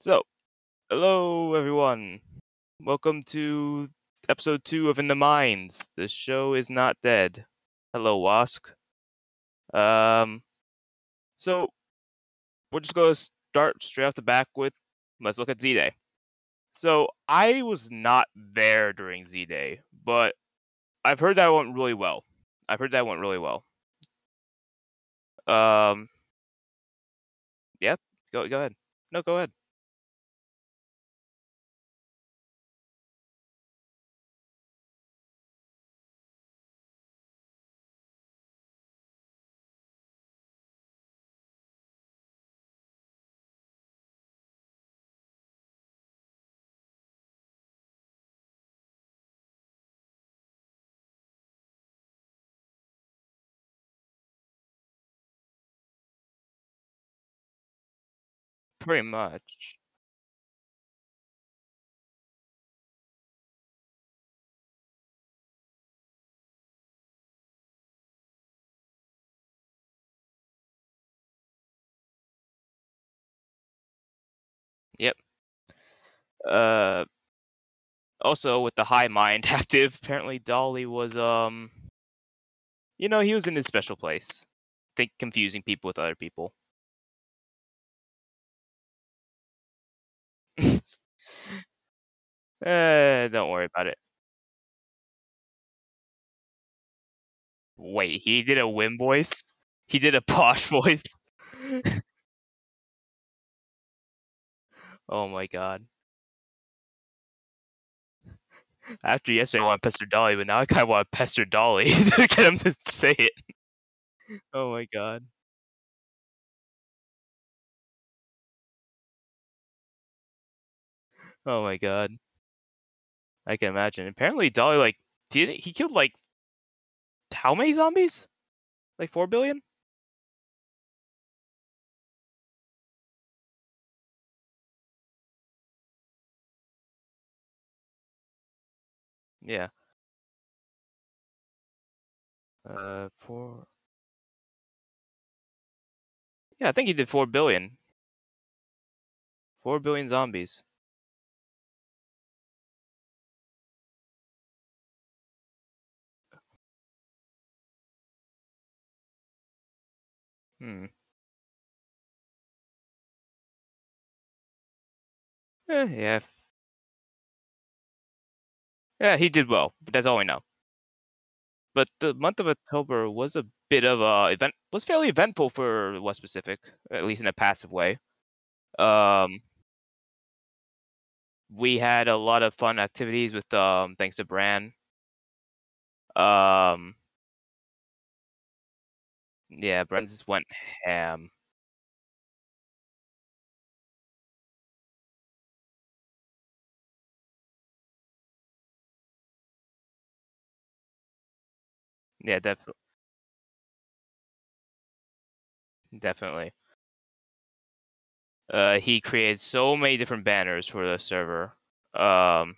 So, hello everyone. Welcome to episode two of In the Mines. The show is not dead. Hello, Wask. Um, so we're just gonna start straight off the back with let's look at Z Day. So I was not there during Z Day, but I've heard that went really well. I've heard that went really well. Um, yeah, go go ahead. No, go ahead. Pretty much. Yep. Uh, also with the high mind active, apparently Dolly was um, you know, he was in his special place. think confusing people with other people. Eh, don't worry about it. Wait, he did a Wim voice? He did a posh voice? oh my god. After yesterday I want to pester Dolly, but now I kinda want to pester Dolly to get him to say it. Oh my god. Oh my god. I can imagine. Apparently Dolly, like, did he killed, like how many zombies? Like 4 billion? Yeah. Uh, 4 Yeah, I think he did 4 billion. 4 billion zombies. Hmm. Eh, yeah. Yeah, he did well, but that's all we know. But the month of October was a bit of a event was fairly eventful for West Pacific, at least in a passive way. Um we had a lot of fun activities with um thanks to Bran. Um yeah, just went ham. Yeah, definitely. Definitely. Uh, he created so many different banners for the server. Um,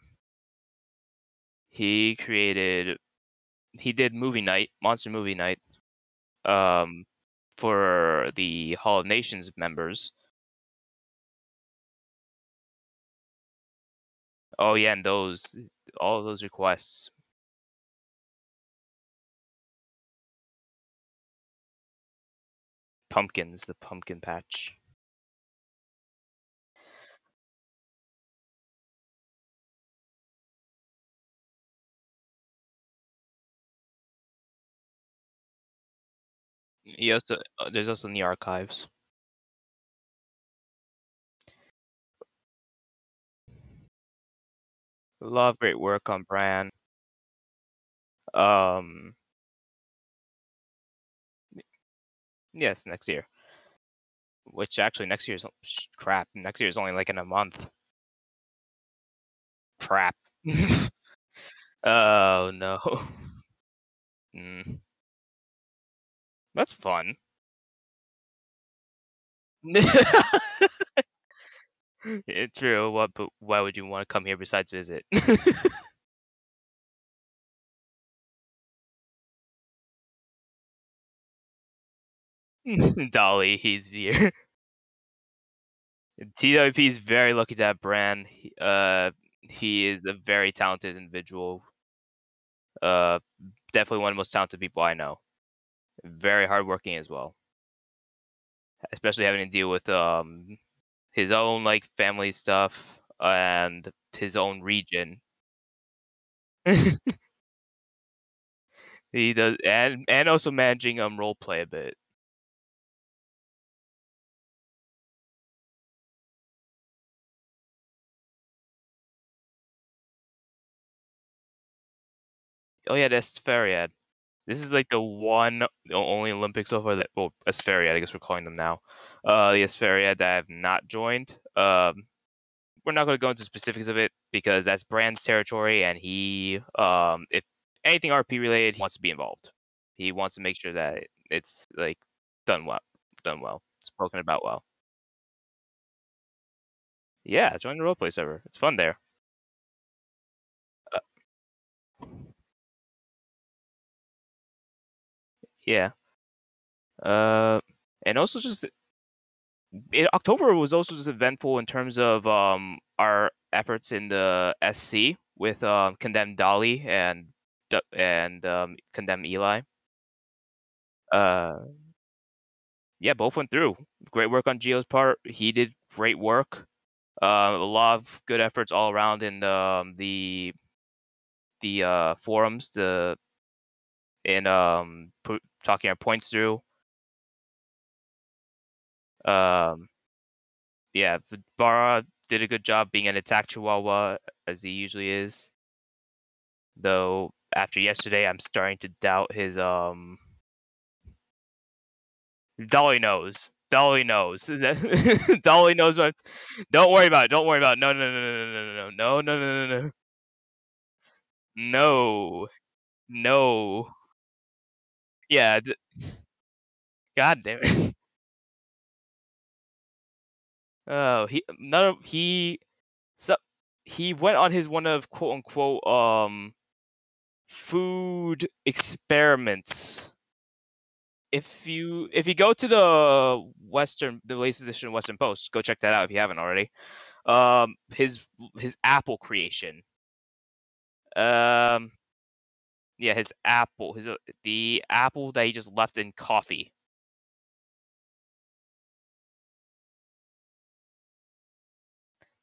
he created, he did movie night, monster movie night, um, for the Hall of Nations members. Oh yeah, and those, all those requests. Pumpkins, the pumpkin patch. He also, uh, there's also in the archives. A lot of great work on Bran. Um, yes, next year. Which actually next year's crap. Next year is only like in a month. Crap. oh no. Mm. That's fun. Yeah, true. What? But why would you want to come here besides visit? Dolly, he's here. TWP is very lucky to have Bran. He, uh, he is a very talented individual. Uh, definitely one of the most talented people I know. Very hardworking as well. Especially having to deal with um his own like family stuff and his own region. he does and and also managing um role play a bit. Oh yeah, that's Fariad. This is like the one, the only Olympics so far that well, Aspheriad, I guess we're calling them now. Uh, the Aspheriad that have not joined. Um, we're not going to go into specifics of it because that's Brand's territory, and he, um, if anything RP related, he wants to be involved. He wants to make sure that it's like done well, done well, spoken about well. Yeah, join the roleplay server. It's fun there. Yeah. Uh, and also just it, October was also just eventful in terms of um our efforts in the SC with um condemned Dolly and and um condemned Eli. Uh, yeah, both went through. Great work on Geo's part. He did great work. Uh, a lot of good efforts all around in um, the the uh, forums, the in um talking our points through. Um, yeah, Vara did a good job being an attack chihuahua as he usually is. Though after yesterday, I'm starting to doubt his um. Dolly knows. Dolly knows. Dolly knows what. Don't worry about it. Don't worry about it. No, no, no, no, no, no, no, no, no, no, no. No. No. Yeah. D- God damn it. Oh, he none of he so he went on his one of quote unquote um food experiments. If you if you go to the Western the latest edition of Western Post, go check that out if you haven't already. Um his his apple creation. Um yeah, his apple, his the apple that he just left in coffee.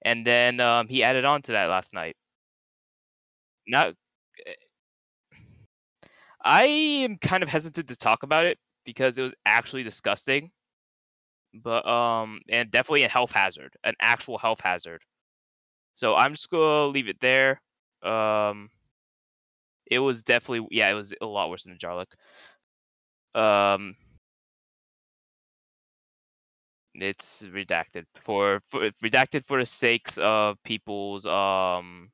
and then um, he added on to that last night. Not, eh I am kind of hesitant to talk about it because it was actually disgusting. But um, and definitely a health hazard, an actual health hazard. So I'm just gonna leave it there. Um, it was definitely yeah, it was a lot worse than the Jarlock. Um, it's redacted for, for redacted for the sakes of people's um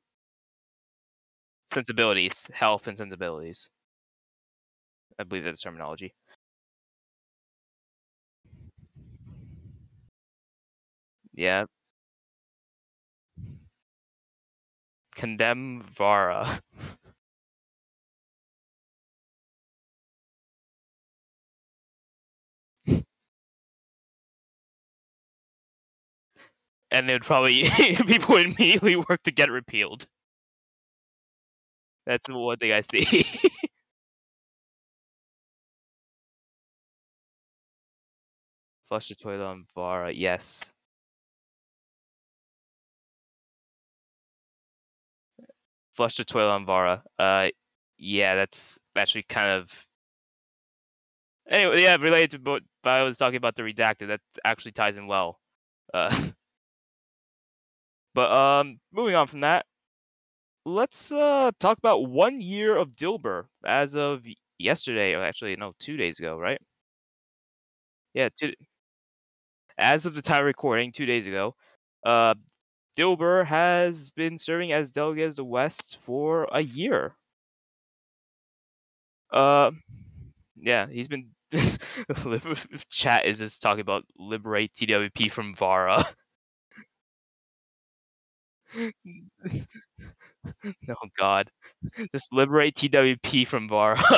sensibilities, health and sensibilities. I believe that's terminology. Yeah. Condemn Vara. and they would probably people would immediately work to get repealed. That's one thing I see. Flush the toilet on Vara, yes. Flush the toilet on Vara. Uh, yeah, that's actually kind of. Anyway, yeah, related to what I was talking about the redacted, that actually ties in well. Uh, but um, moving on from that, let's uh talk about one year of Dilber as of yesterday, or actually no, two days ago, right? Yeah, two, as of the time recording, two days ago, uh, Dilber has been serving as delegate of the West for a year. Uh, yeah, he's been. Chat is just talking about liberate TWP from Vara. oh God, just liberate TWP from Vara.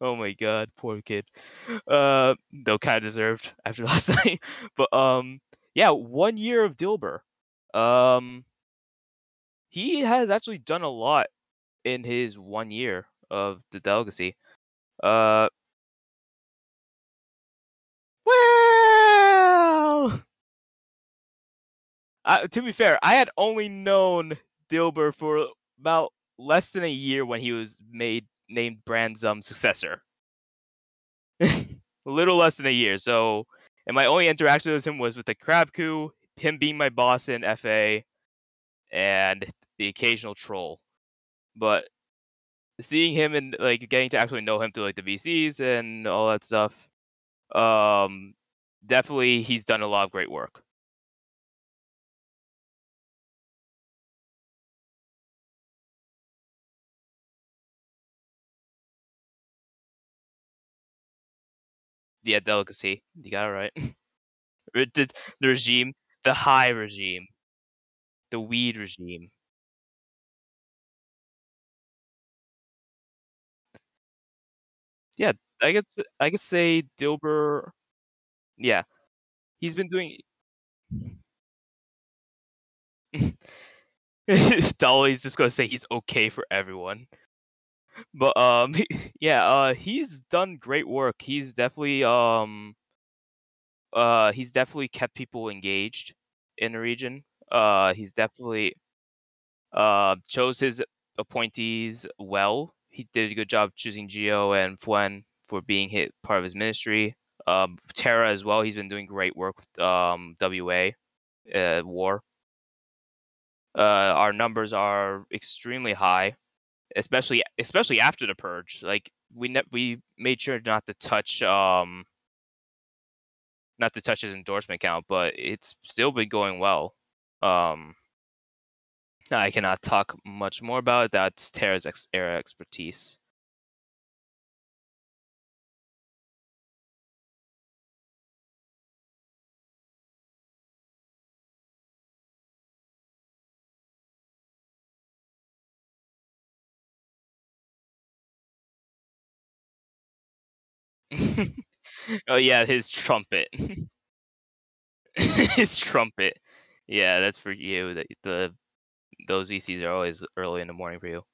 Oh my god, poor kid. Uh, though kinda deserved after last night. But, um, yeah, 1 year of Dilber. Um he has actually done a lot in his 1 year of the delegacy. Uh Well uh, to be fair, I had only known Dilber for about less than a year when he was made named Brand's, successor. A little less than a year, so and my only interaction with him was with the crab coup, him being my boss in FA, and the occasional troll. But seeing him and, like, getting to actually know him through, like, the VCs and all that stuff, um, definitely he's done a lot of great work. Yeah, delicacy. You got it right. Did the regime, the high regime. The weed regime. Yeah, I could s I could say Dilber yeah, he's been doing Dolly's just gonna say he's okay for everyone. But, um, yeah, uh, he's done great work. He's definitely, um uh, he's definitely kept people engaged in the region. Uh, he's definitely, uh, chose his appointees well. He did a good job choosing Geo and Fuen for being hit part of his ministry. Um, Terra as well, he's been doing great work with, um, WA, uh, war. Uh, our numbers are extremely high, especially especially after the purge. Like, we ne we made sure not to touch, um not to touch his endorsement count, but it's still been going well. Um I cannot talk much more about it. That's Terra's ex area expertise. Oh, yeah, his trumpet. His trumpet. Yeah, that's for you. The the those VCs are always early in the morning for you.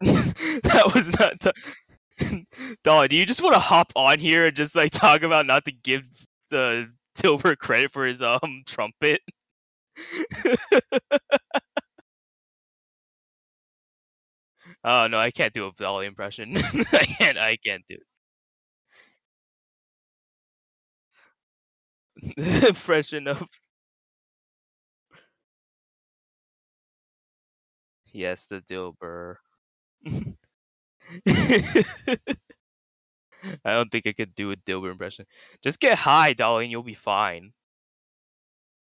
That was not t Dog, do you just wanna hop on here and just, like, talk about not to give the Dilber credit for his, um, trumpet? Oh, no, I can't do a Dolly impression. I can't I can't do it. Impression of Yes, the Dilber. I don't think I could do a Dilber impression. Just get high, Dolly, and you'll be fine.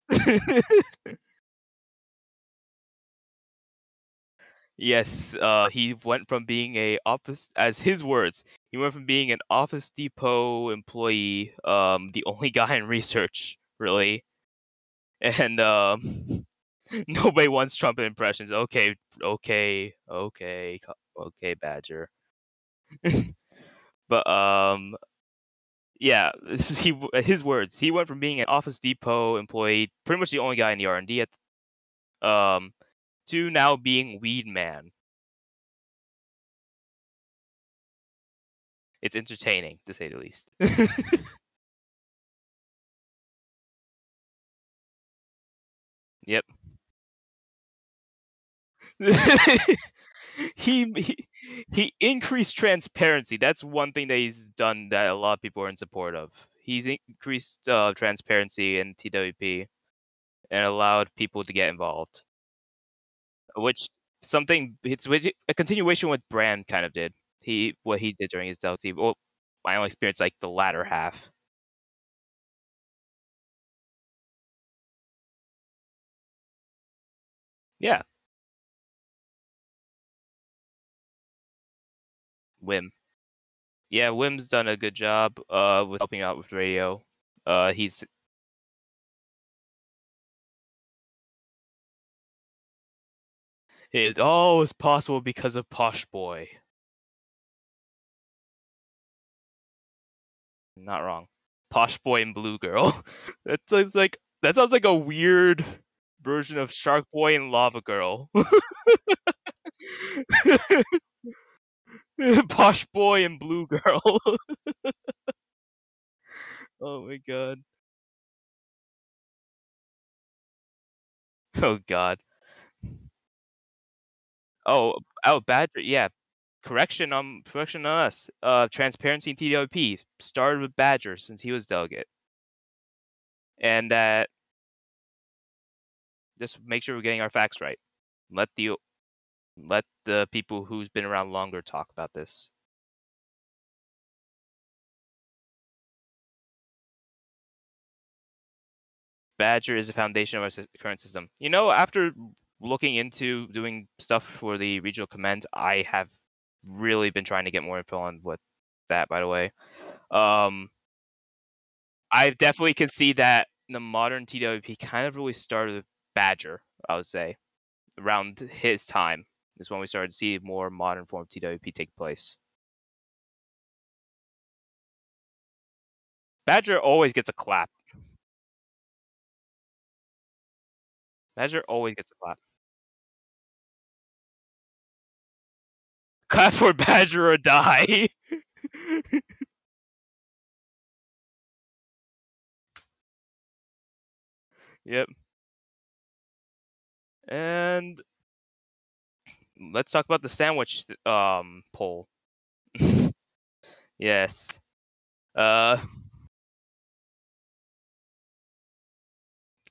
Yes, uh, he went from being a office as his words, he went from being an Office Depot employee, um, the only guy in research, really, and, um, nobody wants trumpet impressions. Okay, okay, okay, co okay, Badger. But, um yeah, this is he his words, he went from being an Office Depot employee, pretty much the only guy in the R&D at um, to now being weed man. It's entertaining, to say the least. Yep. He he increased transparency, that's one thing that he's done that a lot of people are in support of. He's increased, uh, transparency in TWP and allowed people to get involved. Which something it's which a continuation what Brand kind of did. He what he did during his DLC well, my only experience, like, the latter half. Yeah. Wim. Yeah, Wim's done a good job uh, with helping out with radio. Uh, he's It all was possible because of Posh Boy. Not wrong. Posh Boy and Blue Girl. that sounds like that sounds like a weird version of Shark Boy and Lava Girl. Posh Boy and Blue Girl. oh my god. Oh god. Oh, oh, Badger, yeah. Correction on correction on us. Uh, transparency in TWP started with Badger since he was delegate, and that just make sure we're getting our facts right. Let the let the people who's been around longer talk about this. Badger is the foundation of our current system. You know, after looking into doing stuff for the regional command, I have really been trying to get more info on what that. By the way, um, I definitely can see that the modern TWP kind of really started with Badger. I would say around his time is when we started to see more modern form of TWP take place. Badger always gets a clap. Badger always gets a clap. Clap for Badger or die. yep. And let's talk about the sandwich um poll. yes. Uh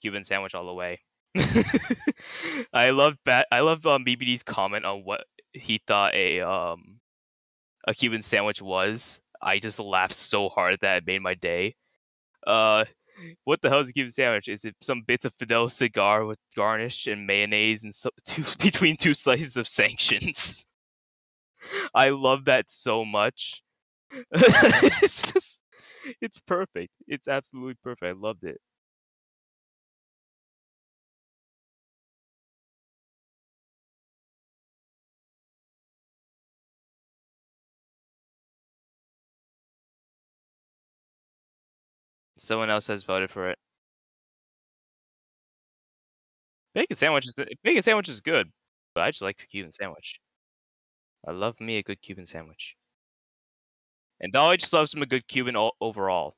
Cuban sandwich all the way. I love bat I love um BBD's comment on what he thought a um a Cuban sandwich was. I just laughed so hard at that it made my day. Uh what the hell is a Cuban sandwich? Is it some bits of Fidel cigar with garnish and mayonnaise and so, two, between two slices of sanctions? I love that so much. it's just, it's perfect. It's absolutely perfect. I loved it. Someone else has voted for it. Bacon sandwich is bacon sandwich is good, but I just like Cuban sandwich. I love me a good Cuban sandwich. And Dolly just loves him a good Cuban o- overall.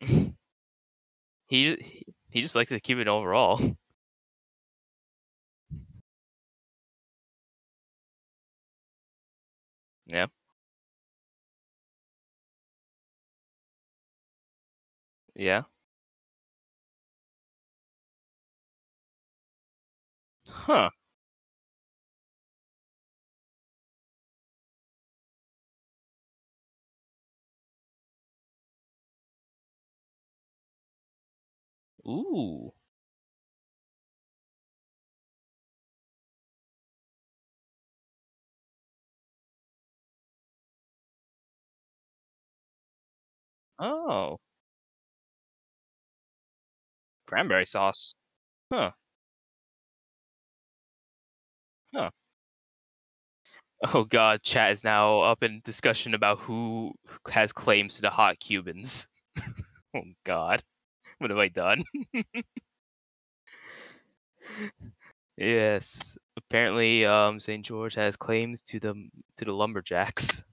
he, he just likes a Cuban overall. Yeah. Yeah. Huh. Ooh. Oh. Cranberry sauce. Huh. Huh. Oh god, chat is now up in discussion about who has claims to the hot Cubans. oh god. What have I done? yes. Apparently um St. George has claims to the to the lumberjacks.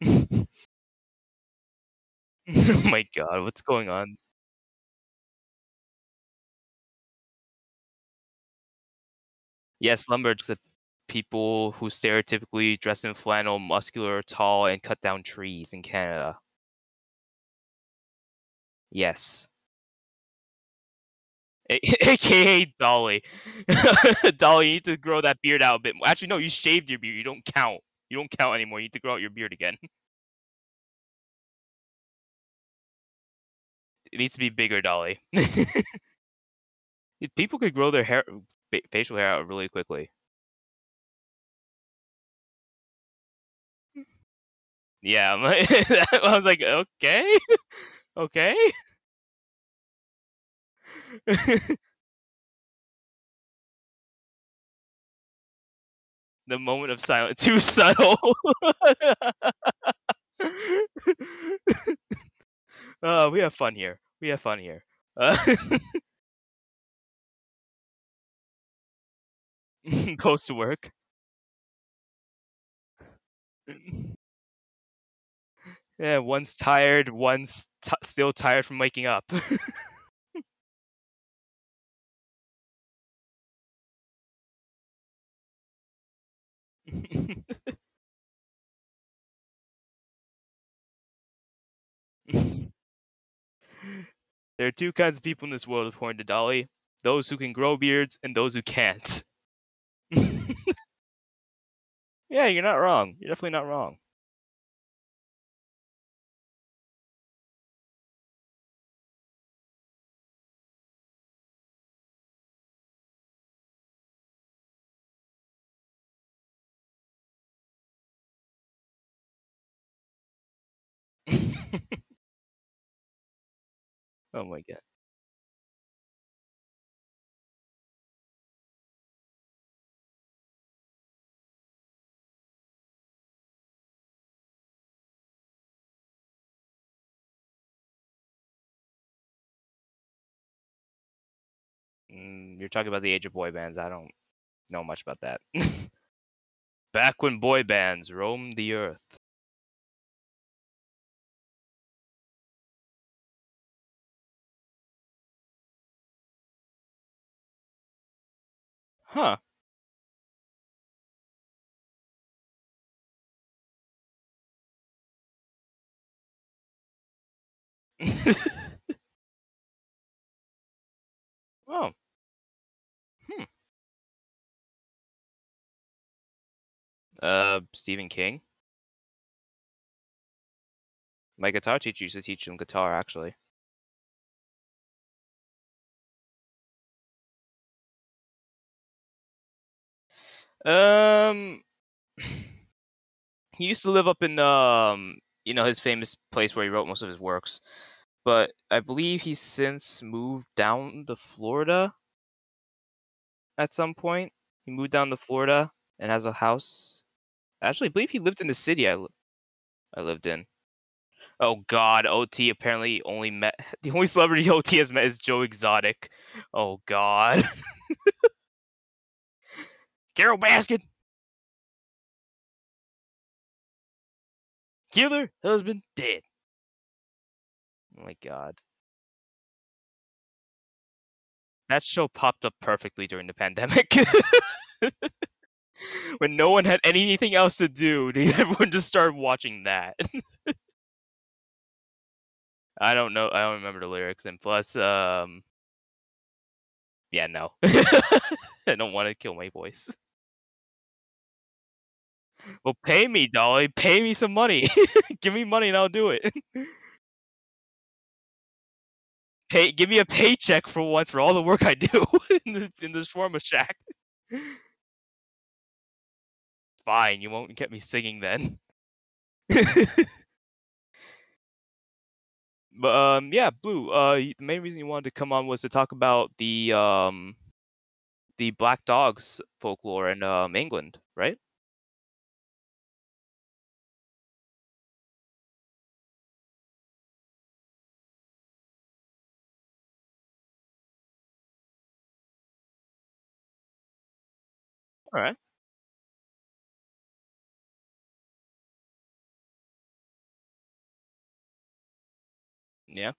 oh my god, what's going on? Yes, lumberjacks are people who stereotypically dress in flannel, muscular, tall, and cut down trees in Canada. Yes. AKA Dolly. Dolly, you need to grow that beard out a bit more. Actually, no, you shaved your beard. You don't count. You don't count anymore. You need to grow out your beard again. It needs to be bigger, Dolly. People could grow their hair, facial hair out really quickly. Yeah, I was like, okay. Okay. the moment of silence. Too subtle. uh, we have fun here. We have fun here. Uh, goes to work. Yeah, one's tired, one's t- still tired from waking up. There are two kinds of people in this world, according to Dolly those who can grow beards and those who can't. yeah, you're not wrong. You're definitely not wrong. oh my god. Mm, you're talking about the age of boy bands. I don't know much about that. Back when boy bands roamed the earth. Huh. oh. Hmm. Uh, Stephen King. My guitar teacher used to teach him guitar, actually. Um, he used to live up in um, you know, his famous place where he wrote most of his works. But I believe he's since moved down to Florida. At some point, he moved down to Florida and has a house. Actually, I believe he lived in the city I, li- I lived in. Oh God, OT apparently only met the only celebrity OT has met is Joe Exotic. Oh God. Carole Baskin. Killer husband dead. Oh my God. That show popped up perfectly during the pandemic. when no one had anything else to do, everyone just started watching that. I don't know. I don't remember the lyrics, and plus, um, yeah, no, I don't want to kill my voice. Well, pay me, Dolly. Pay me some money. give me money, and I'll do it. Pay, give me a paycheck for once for all the work I do in the in the shawarma shack. Fine, you won't get me singing then. but um, yeah, Blue. Uh, the main reason you wanted to come on was to talk about the um, the Black Dogs folklore in um England, right? All right. Yeah.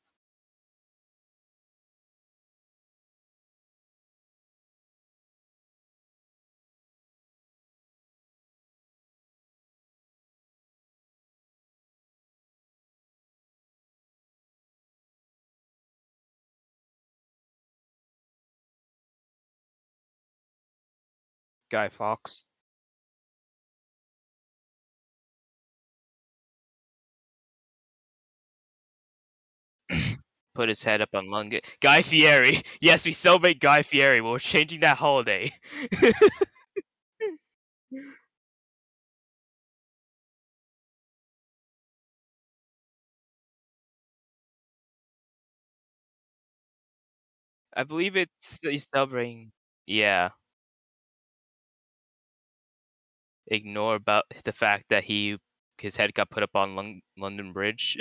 Guy Fawkes. Put his head up on London. Guy Fieri. Yes, we celebrate Guy Fieri. We're changing that holiday. I believe it's uh, he's celebrating yeah. Ignore about the fact that he his head got put up on Lon London Bridge.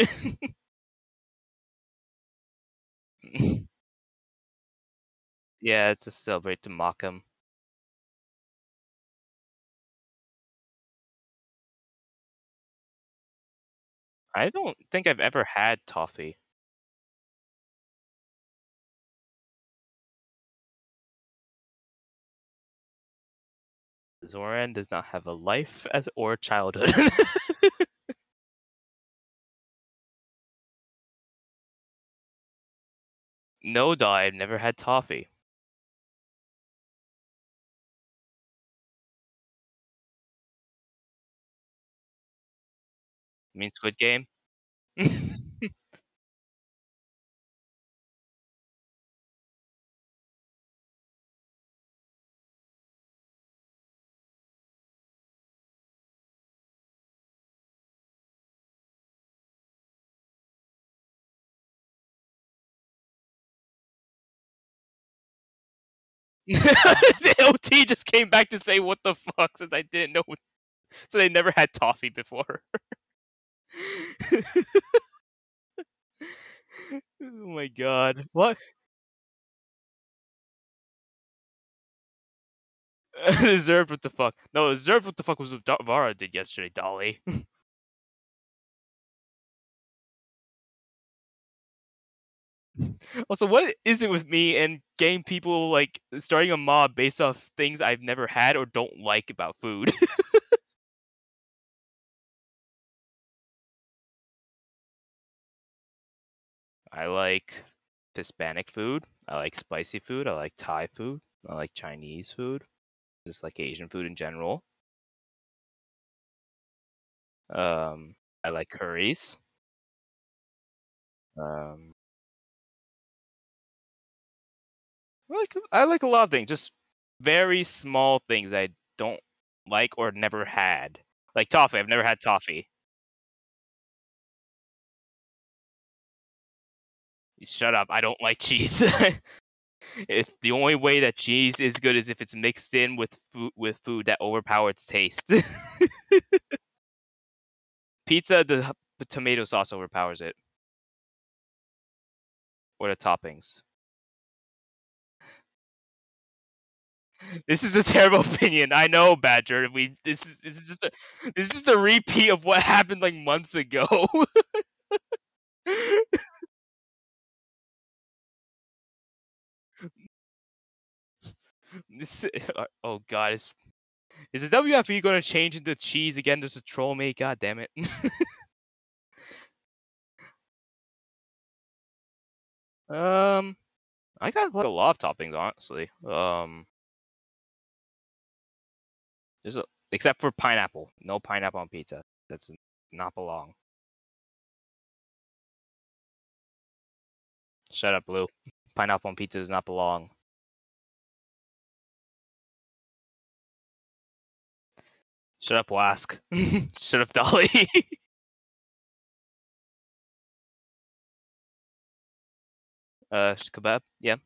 Yeah, it's a celebrate to mock him. I don't think I've ever had toffee. Zoran does not have a life as or childhood. No, doll, I've never had toffee. You mean Squid Game? The OT just came back to say, "What the fuck?" Since I didn't know so they never had toffee before. Oh my god. What? Zerf, what the fuck? No, Zerf, what the fuck was what Vara did yesterday, Dolly. Also, what is it with me and getting people, like, starting a mob based off things I've never had or don't like about food? I like Hispanic food, I like spicy food, I like Thai food, I like Chinese food, just like Asian food in general. Um, I like curries. Um I like I like a lot of things, just very small things I don't like or never had. Like toffee, I've never had toffee. Shut up, I don't like cheese. If the only way that cheese is good is if it's mixed in with food with food that overpowers taste. Pizza, the tomato sauce overpowers it. Or the toppings. This is a terrible opinion, I know, Badger, we this is this is just a this is just a repeat of what happened, like, months ago. This uh, oh god, is is the WFE gonna change into cheese again just to troll me? God damn it. Um, I got quite a lot of toppings, honestly, um There's a except for pineapple, no pineapple on pizza, that's not belong. Shut up, Blue. Pineapple on pizza does not belong. Shut up, Wask. Shut up, Dolly. Uh, kebab? Yeah.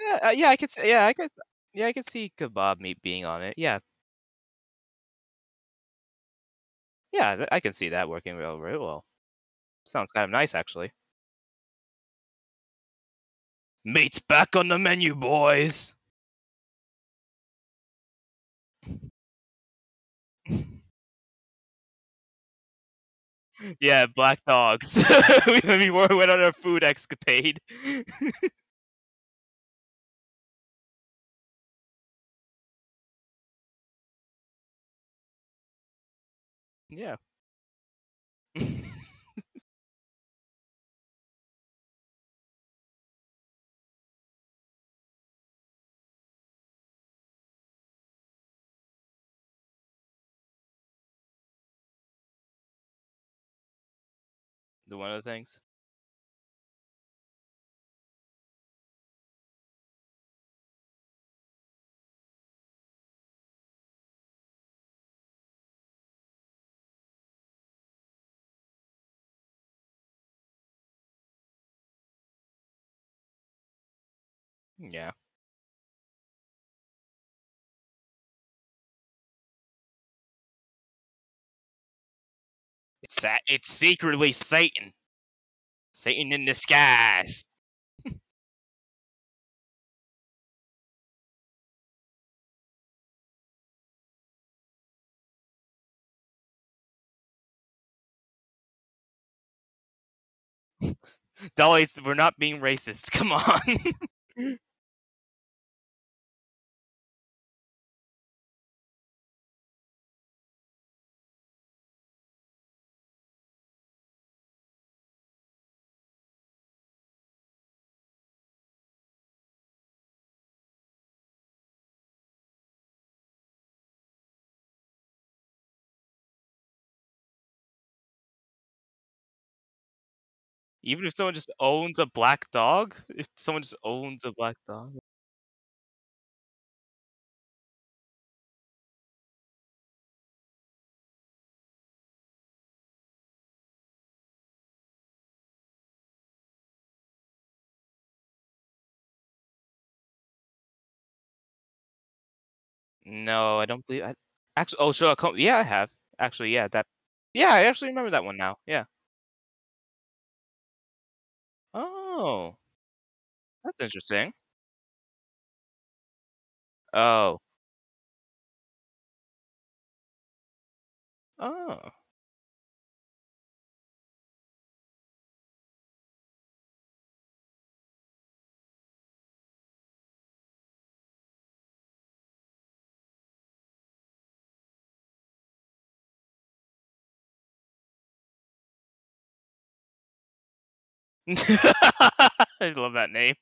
Yeah, uh, yeah, I could say yeah, I could yeah, I could see kebab meat being on it, yeah. Yeah, I can see that working real very well. Sounds kind of nice, actually. "Meat's back on the menu, boys!" Yeah, black dogs. We we went on a food escapade. Yeah. The one of the things? Yeah. It's it's secretly Satan. Satan in disguise. Dolly, we're not being racist. Come on. Even if someone just owns a black dog? If someone just owns a black dog? No, I don't believe I actually oh, Sherlock Holmes yeah, I have. Actually, yeah, that yeah, I actually remember that one now, yeah. Oh. That's interesting. Oh. Oh. I love that name.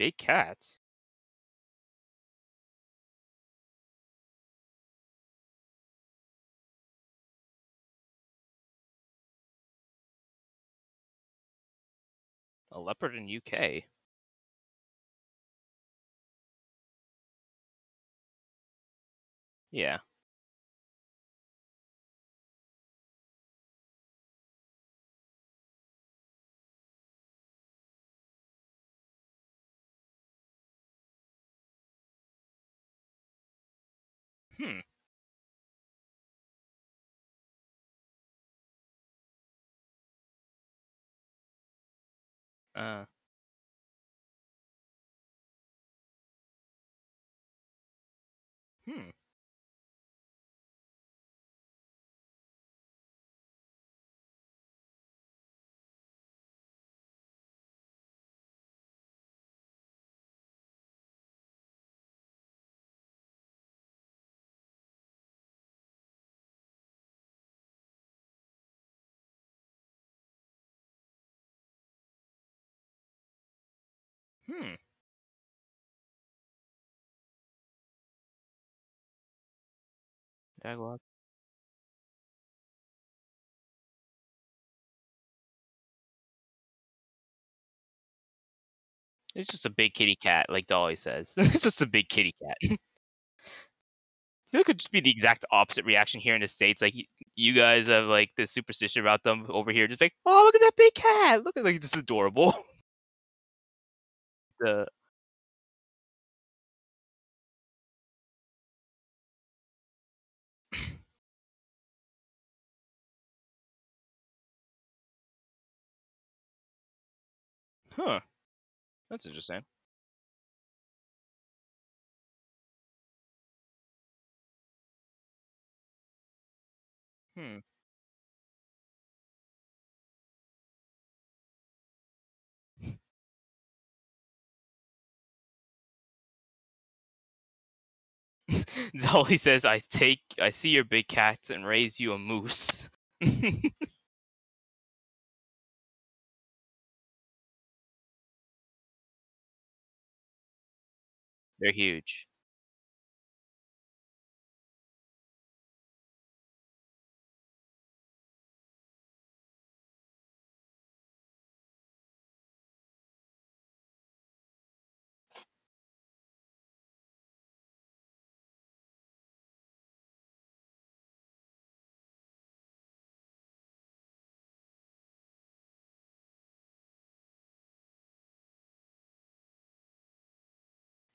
Big cats? A leopard in UK? Yeah. Hmm. Uh. Hmm. Jaguar. It's just a big kitty cat, like Dolly says. It's just a big kitty cat. It could just be the exact opposite reaction here in the States, like, you guys have, like, this superstition about them over here, just like, "Oh, look at that big cat! Look at like, just adorable." The Huh. That's interesting. Hmm. Dolly says, "I take I see your big cats and raise you a moose." They're huge.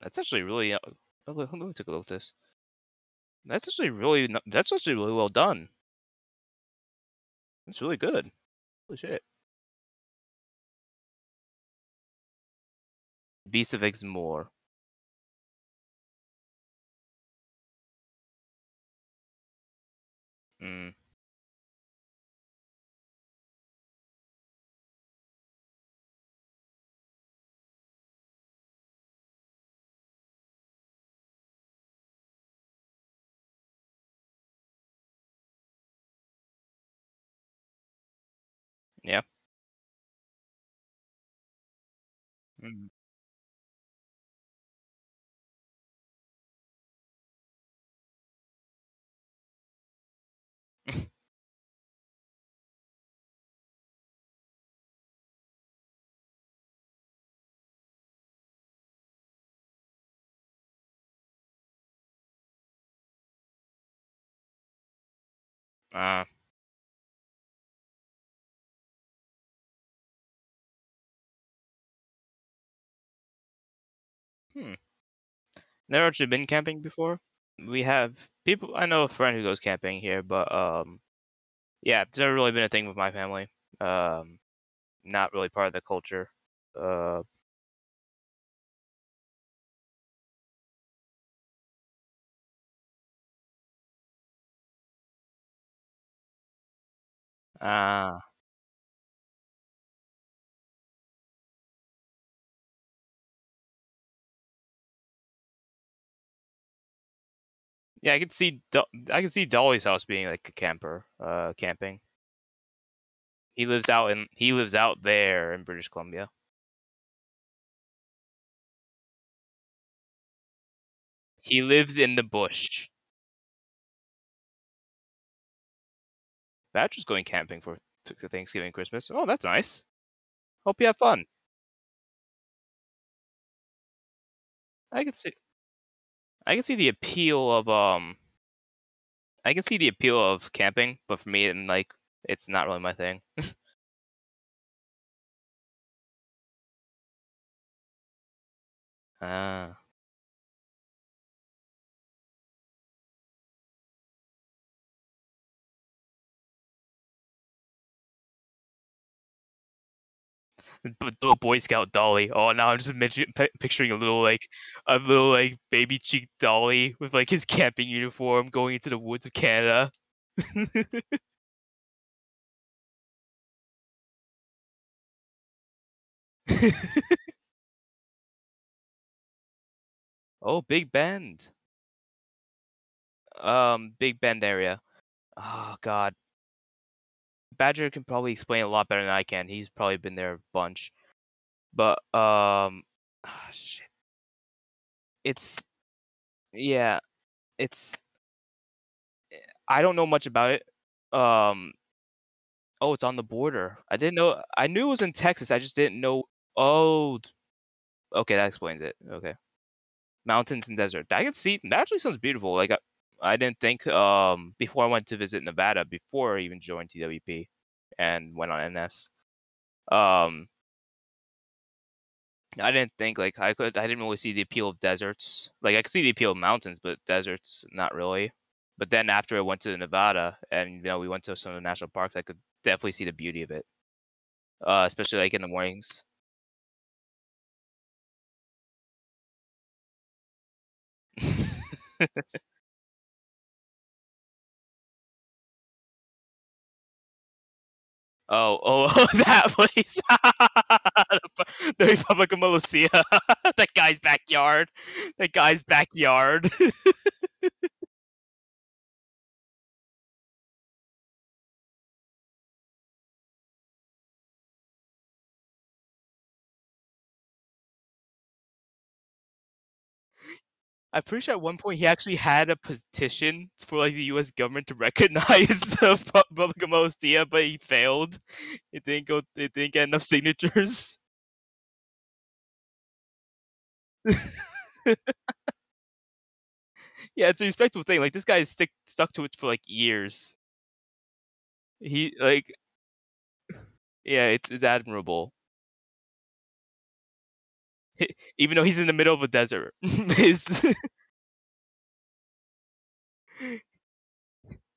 That's actually really. Uh, oh, let me take a look at this. That's actually really. That's actually really well done. It's really good. Holy shit. Beast of Exmoor. Mm. Yeah. Mm. Ah. Hmm. Never actually been camping before. We have people. I know a friend who goes camping here, but um, yeah, it's never really been a thing with my family. Um, not really part of the culture. Uh, ah. Yeah, I can see. I can see Dolly's house being like a camper, uh, camping. He lives out in. He lives out there in British Columbia. He lives in the bush. Badger's going camping for Thanksgiving, Christmas. Oh, that's nice. Hope you have fun. I can see. I can see the appeal of um. I can see the appeal of camping, but for me, and like, it's not really my thing. ah. Little Boy Scout Dolly. Oh, now I'm just picturing a little like a little like baby cheek Dolly with like his camping uniform going into the woods of Canada. oh, Big Bend. Um, Big Bend area. Oh God. Badger can probably explain a lot better than I can. He's probably been there a bunch. But um, oh, shit. It's yeah, it's I don't know much about it. Um, oh, it's on the border. I didn't know. I knew it was in Texas. I just didn't know. Oh, okay, that explains it. Okay, mountains and desert. I can see. That actually sounds beautiful. Like I, didn't think um before I went to visit Nevada before I even joined TWP and went on NS. Um, I didn't think like I could. I didn't really see the appeal of deserts. Like I could see the appeal of mountains, but deserts not really. But then after I went to Nevada and you know we went to some of the national parks, I could definitely see the beauty of it. Uh, especially like in the mornings. Oh, oh, oh that place. the Republic of Molossia. that guy's backyard. That guy's backyard. I'm pretty sure at one point he actually had a petition for like the U.S. government to recognize the Republic of Molossia, but he failed. It didn't go. It didn't get enough signatures. yeah, it's a respectable thing. Like this guy is stick stuck to it for like years. He like, yeah, it's it's admirable. Even though he's in the middle of a desert.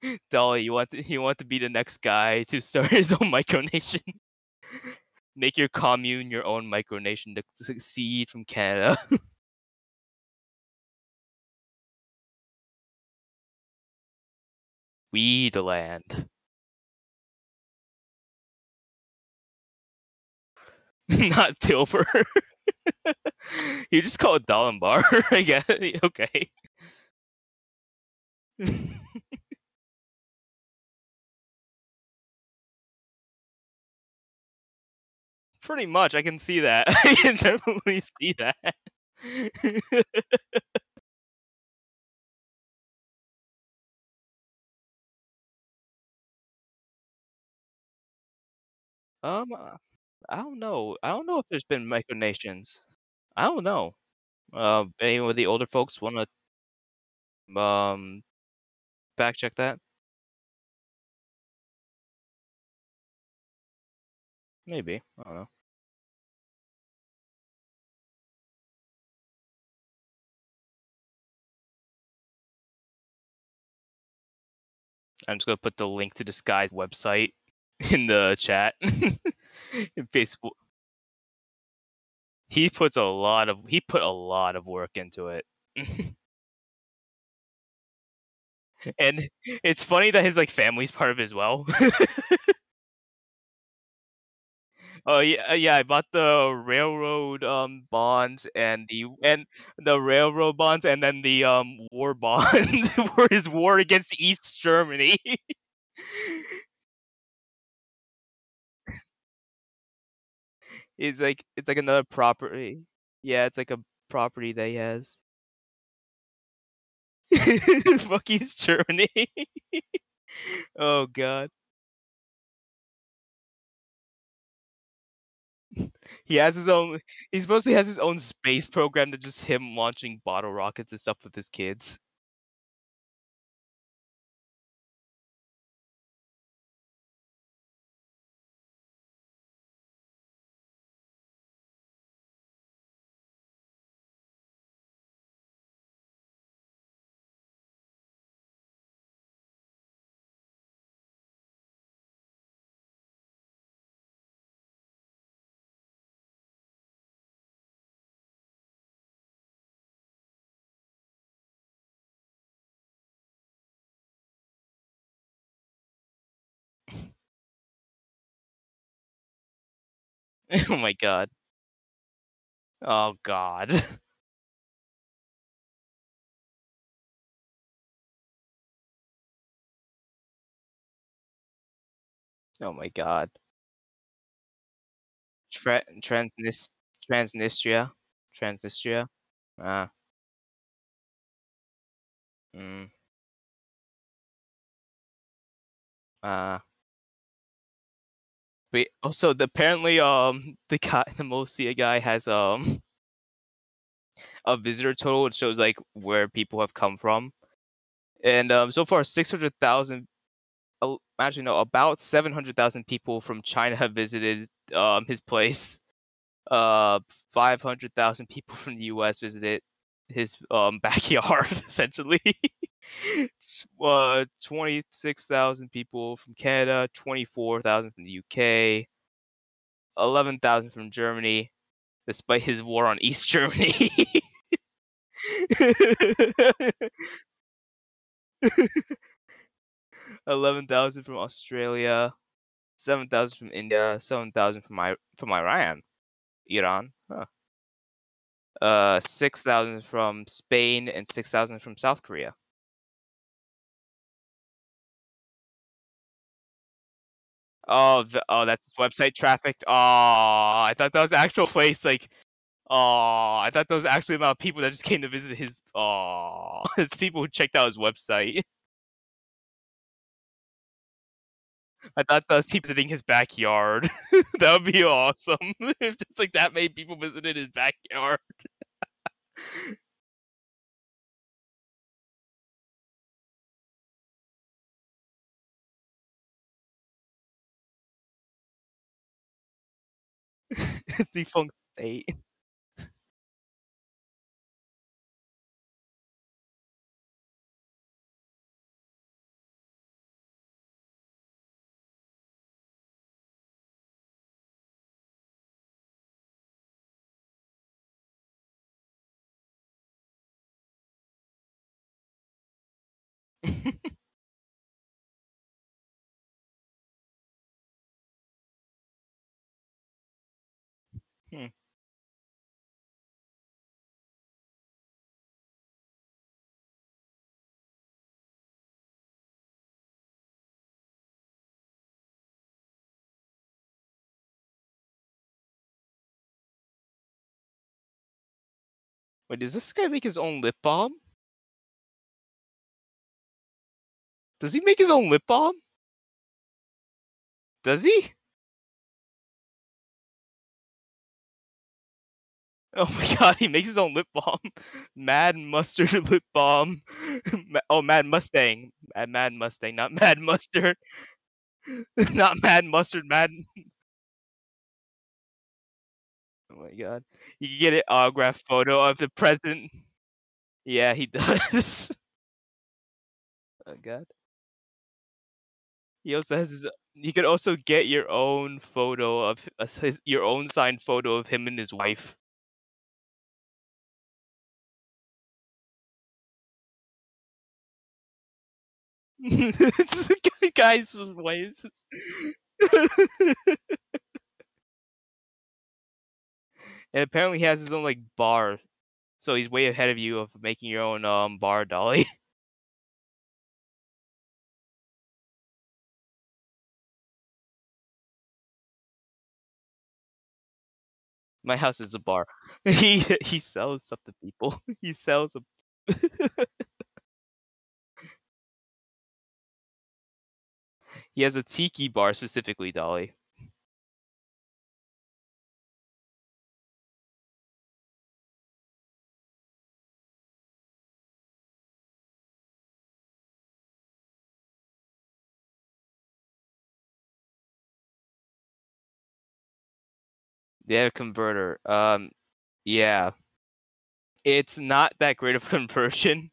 Dolly, you want to you want to be the next guy to start his own micronation. Make your commune your own micronation to succeed from Canada. Weedland. Not Tilburg. You just call it Dallenbar, I guess, okay. Pretty much, I can see that. I can definitely see that. Um, uh, I don't know. I don't know if there's been micronations. I don't know. Uh, any of the older folks wanna um, fact check that? Maybe, I don't know. I'm just gonna put the link to this guy's website in the chat. Facebook He puts a lot of he put a lot of work into it. And it's funny that his, like, family's part of it as well. Oh, yeah yeah, I bought the railroad, um, bonds and the and the railroad bonds and then the, um, war bonds for his war against East Germany. It's like it's like another property. Yeah, it's like a property that he has. Fuck East Germany. Oh god. He has his own he supposedly has his own space program to just him launching bottle rockets and stuff with his kids. Oh my god. Oh god. Oh my god. Transnis Transnistria? Transnistria? Ah. Mm. Ah. Wait, also, the apparently, um, the guy the Molossia guy has, um a visitor total, which shows, like, where people have come from. And, um, so far 600,000 oh, actually, no, about 700,000 people from China have visited, um, his place. Uh, 500,000 people from the US visited his, um, backyard, essentially. Uh, 26,000 people from Canada, 24,000 from the UK 11,000 from Germany, despite his war on East Germany. 11,000 from Australia, 7,000 from India, 7,000 from I from Iran. Iran? Huh. Uh, 6,000 from Spain and 6,000 from South Korea. Oh, the oh, that's website traffic? Aw, I thought that was actual place, like aw, I thought that was actually about people that just came to visit his aw, it's people who checked out his website. I thought was people visiting his backyard. That would be awesome if just, like, that many people visited his backyard. Defunct state. Hmm. Wait, does this guy make his own lip balm? Does he make his own lip balm? Does he? Oh my god, he makes his own lip balm. Mad Mustard lip balm. Oh, Mad Mustang. Mad, Mad Mustang, not Mad Mustard. not Mad Mustard, Mad. Oh my god. You can get an autograph photo of the president. Yeah, he does. oh god. He also has his. You could also get your own photo of his, your own signed photo of him and his wife. it's guy- guy's wife. and apparently he has his own like bar, so he's way ahead of you of making your own um bar dolly. My house is a bar. he he sells stuff to people. he sells a. he has a tiki bar specifically, Dolly. They have a converter. Um, yeah, it's not that great of conversion,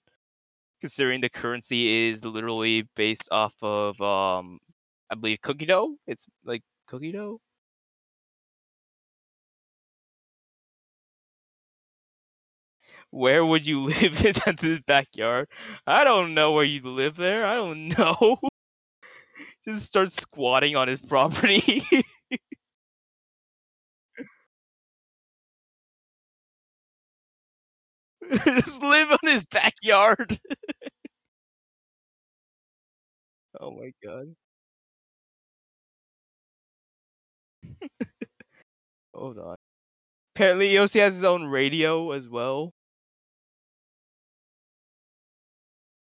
considering the currency is literally based off of um, I believe cookie dough. It's like cookie dough. Where would you live in the backyard? I don't know where you live there. I don't know. Just start squatting on his property. Just live on his backyard. oh my god. Hold on. Apparently, also has his own radio as well.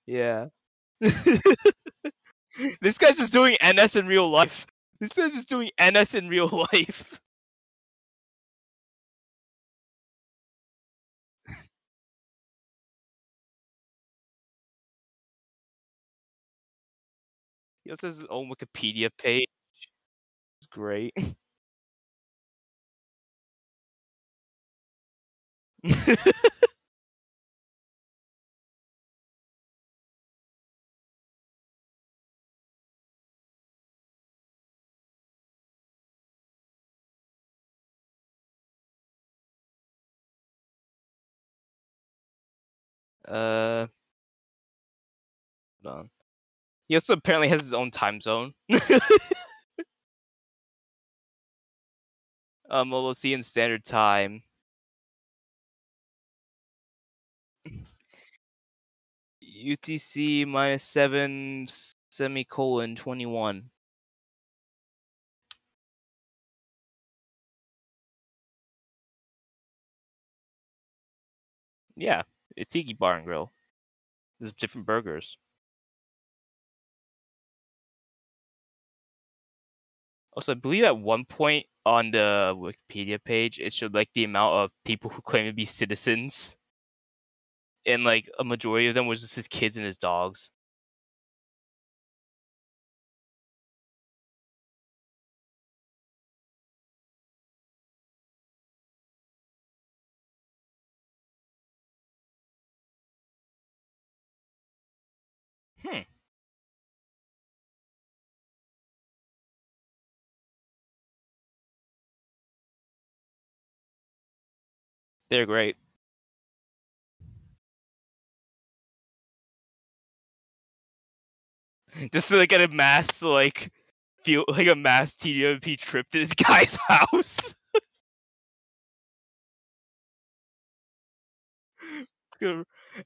Yeah. this guy's just doing NS in real life. This guy's just doing NS in real life. He also has his own Wikipedia page. It's great. uh, on. He also apparently has his own time zone. um, well, see in standard time. UTC minus seven semicolon twenty one. Yeah, it's Tiki Bar and Grill. There's different burgers. Also, I believe at one point on the Wikipedia page, it showed like the amount of people who claim to be citizens, and like a majority of them was just his kids and his dogs. They're great. Just like at a mass like feel like a mass TWP trip to this guy's house.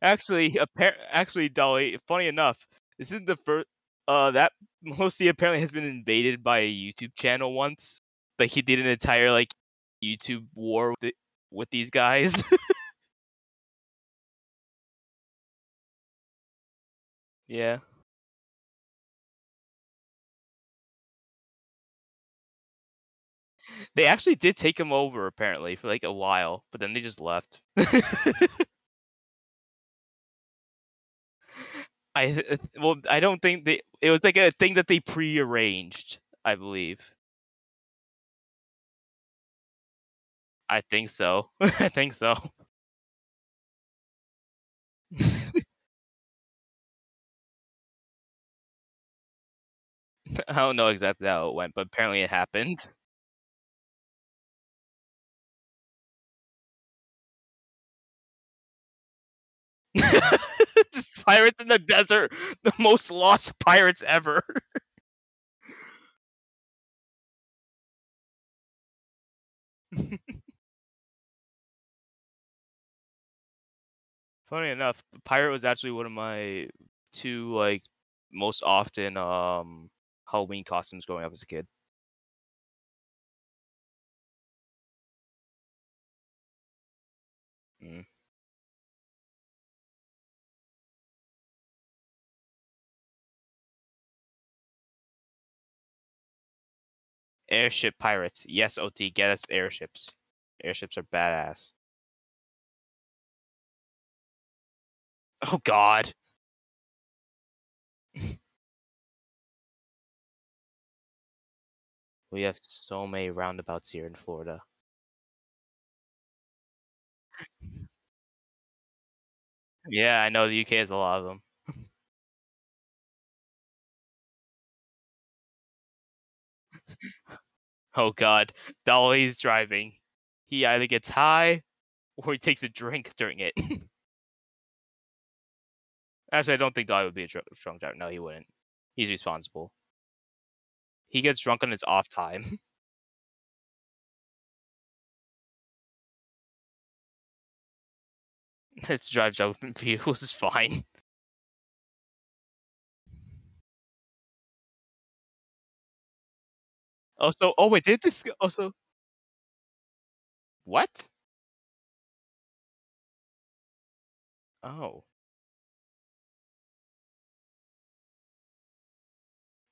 Actually, appar- actually, Dolly. Funny enough, this is the first. Uh, that mostly apparently has been invaded by a YouTube channel once. but he did an entire like YouTube war with, it, with these guys. yeah. They actually did take him over apparently for like a while, but then they just left. I uh, well, I don't think they. It was like a thing that they prearranged, I believe. I think so. I think so. I don't know exactly how it went, but apparently it happened. Just pirates in the desert, the most lost pirates ever. Funny enough, pirate was actually one of my two like most often um Halloween costumes growing up as a kid. Mm. Airship pirates. Yes, OT, get us airships. Airships are badass. Oh god. we have so many roundabouts here in Florida. Yeah, I know the UK has a lot of them. oh god. Dolly's driving. He either gets high or he takes a drink during it. Actually, I don't think Dolly would be a dr- drunk driver. No, he wouldn't. He's responsible. He gets drunk on his off time. it's drive open vehicles is fine. Also, oh wait, did this also? What? Oh.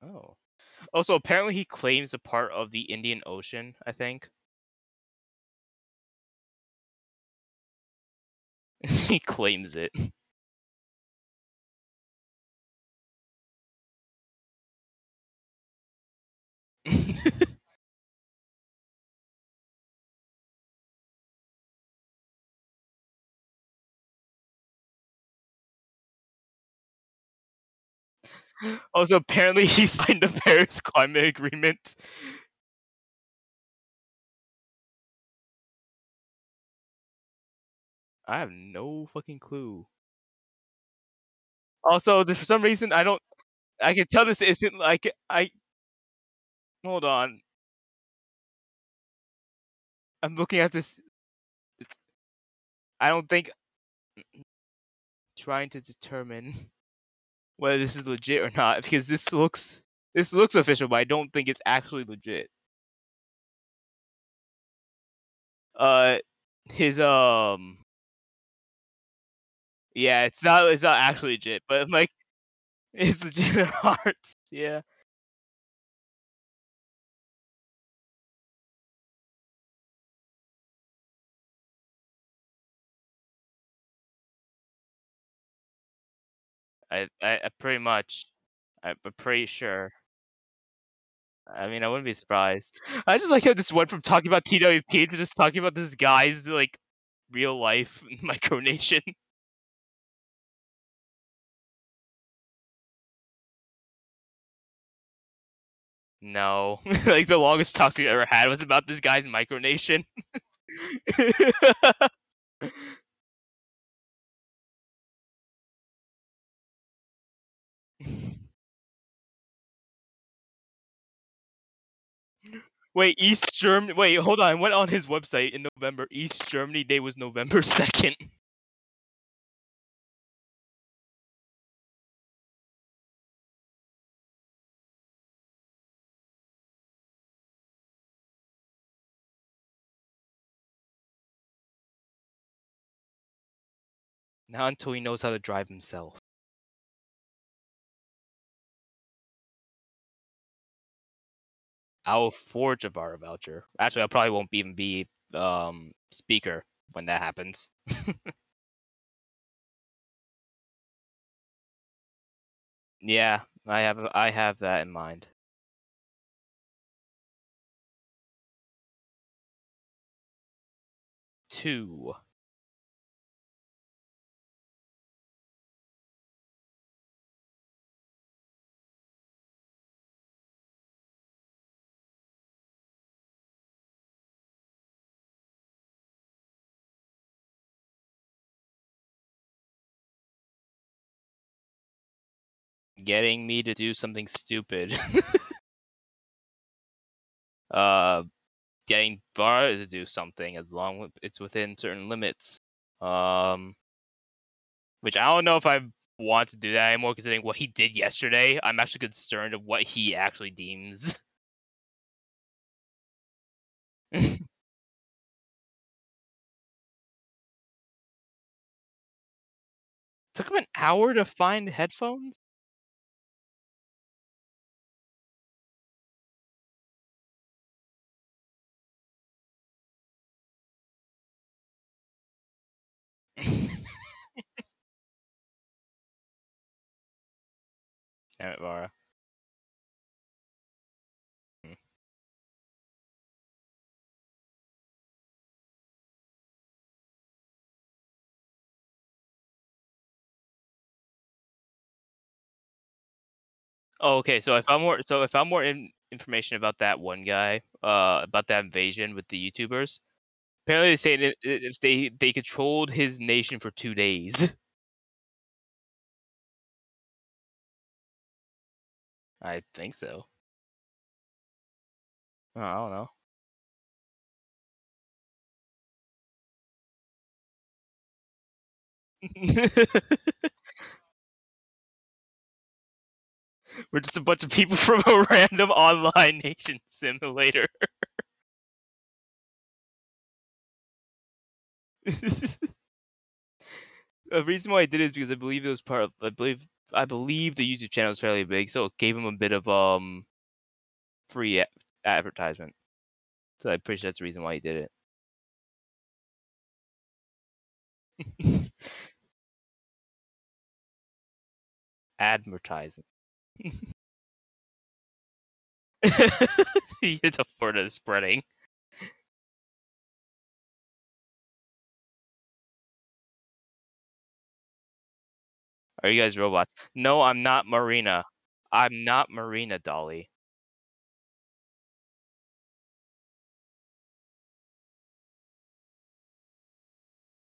Oh. oh also, apparently he claims a part of the Indian Ocean, I think. he claims it. also, apparently he signed the Paris Climate Agreement. I have no fucking clue. Also, for some reason, I don't. I can tell this isn't like I. Hold on. I'm looking at this. I don't think. Trying to determine whether this is legit or not because this looks this looks official, but I don't think it's actually legit. Uh, his um. Yeah, it's not. It's not actually legit, but like, it's legit arts. Yeah. I, I, pretty much. I'm pretty sure. I mean, I wouldn't be surprised. I just like how this went from talking about TWP to just talking about this guy's like real life micronation. No, like the longest talks we ever had was about this guy's micronation. Wait, East Germany. Wait, hold on. I went on his website in November. East Germany Day was November second. Not until he knows how to drive himself. I'll forge a VARA voucher. Actually, I probably won't even be um speaker when that happens. yeah, I have I have that in mind. Two. Getting me to do something stupid. uh, getting VARA to do something as long as it's within certain limits. Um, which I don't know if I want to do that anymore, considering what he did yesterday. I'm actually concerned of what he actually deems. Took him an hour to find headphones? Vara. Hmm. Oh, okay. So if I'm more, so if I'm more in, information about that one guy, uh, about that invasion with the YouTubers, apparently they say if they they controlled his nation for two days. I think so. Oh, I don't know. We're just a bunch of people from a random online nation simulator. the reason why I did it is because I believe it was part of I believe I believe the YouTube channel is fairly big, so it gave him a bit of um free a- advertisement. So I'm pretty sure that's the reason why he did it. Advertising. it's a further spreading. Are you guys robots? No, I'm not Marina. I'm not Marina, Dolly.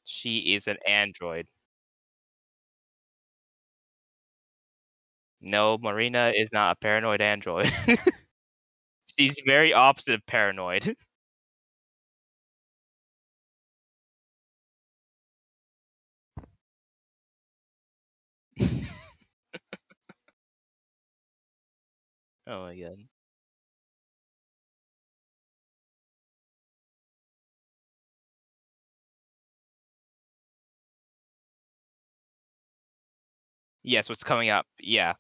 She is an android. No, Marina is not a paranoid android. She's very opposite of paranoid. oh my god. Yes, what's coming up? Yeah.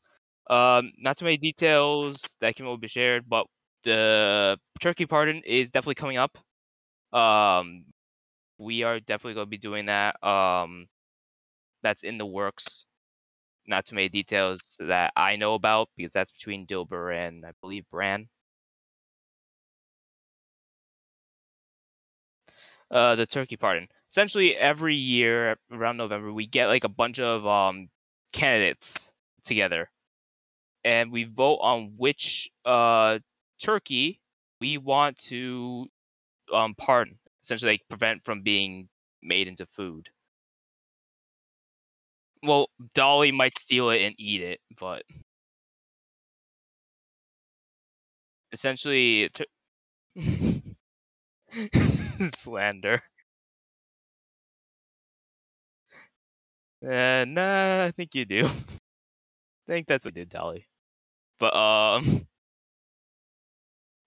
Um, not too many details that can all be shared, but the Turkey pardon is definitely coming up. Um, we are definitely going to be doing that. Um, that's in the works. Not too many details that I know about because that's between Dilber and I believe Bran. Uh, the Turkey pardon. Essentially, every year around November, we get like a bunch of um candidates together, and we vote on which uh turkey we want to um pardon. Essentially, like prevent from being made into food. Well, Dolly might steal it and eat it, but essentially, tur- Slander. Uh, nah, I think you do. I think that's what did Dolly. But um,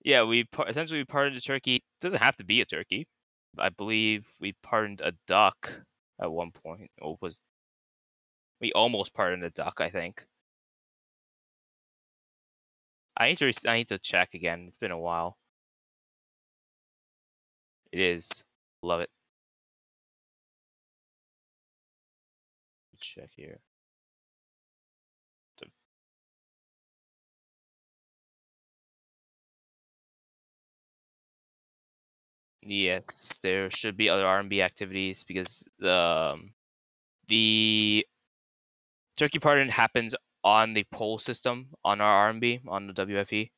yeah, we par- essentially we pardoned a turkey. It doesn't have to be a turkey. I believe we pardoned a duck at one point. Or was we almost pardoned the duck? I think. I need to re- I need to check again. It's been a while. It is. Love it. Check here. Yes, there should be other RMB activities because the um, the turkey pardon happens on the poll system on our RMB on the WFE.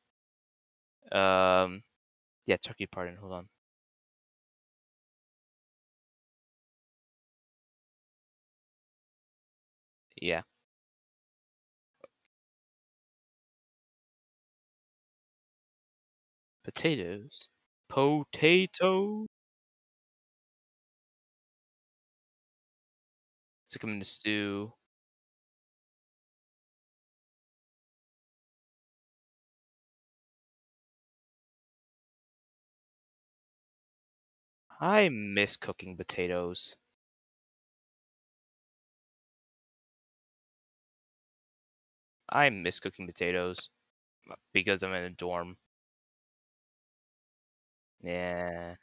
Um, yeah, turkey pardon. Hold on. Yeah. Potatoes. Potato. Stick them in the stew. I miss cooking potatoes. I miss cooking potatoes uh, because I'm in a dorm. Yeah.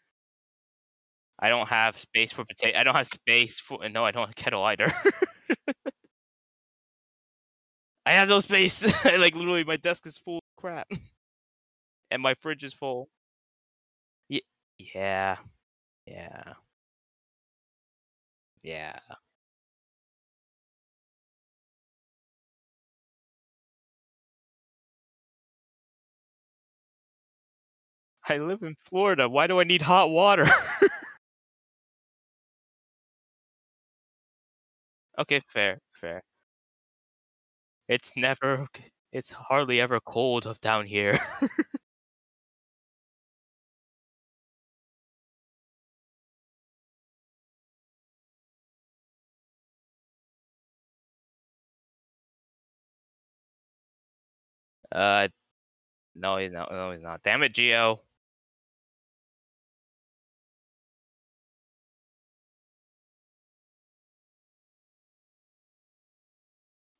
I don't have space for potato. I don't have space for. No, I don't have kettle either. I have no space. like literally, my desk is full of crap, and my fridge is full. Y- yeah, yeah, yeah. I live in Florida. Why do I need hot water? okay, fair, fair. It's never. It's hardly ever cold up down here. uh, no, he's not. No, he's not. Damn it, Geo.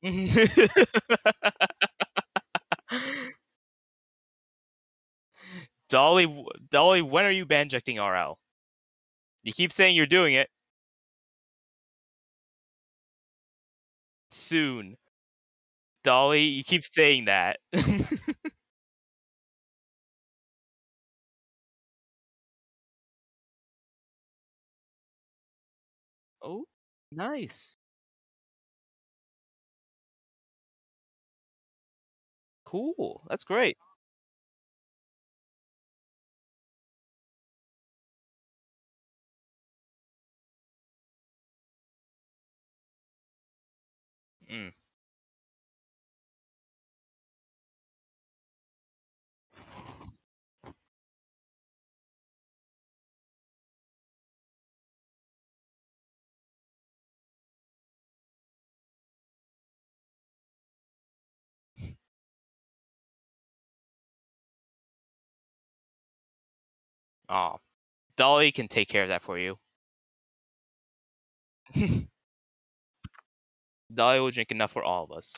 Dolly, Dolly, when are you banjecting RL? You keep saying you're doing it. Soon. Dolly, you keep saying that. oh, nice. Cool. That's great. Mm. Oh, Dolly can take care of that for you. Dolly will drink enough for all of us.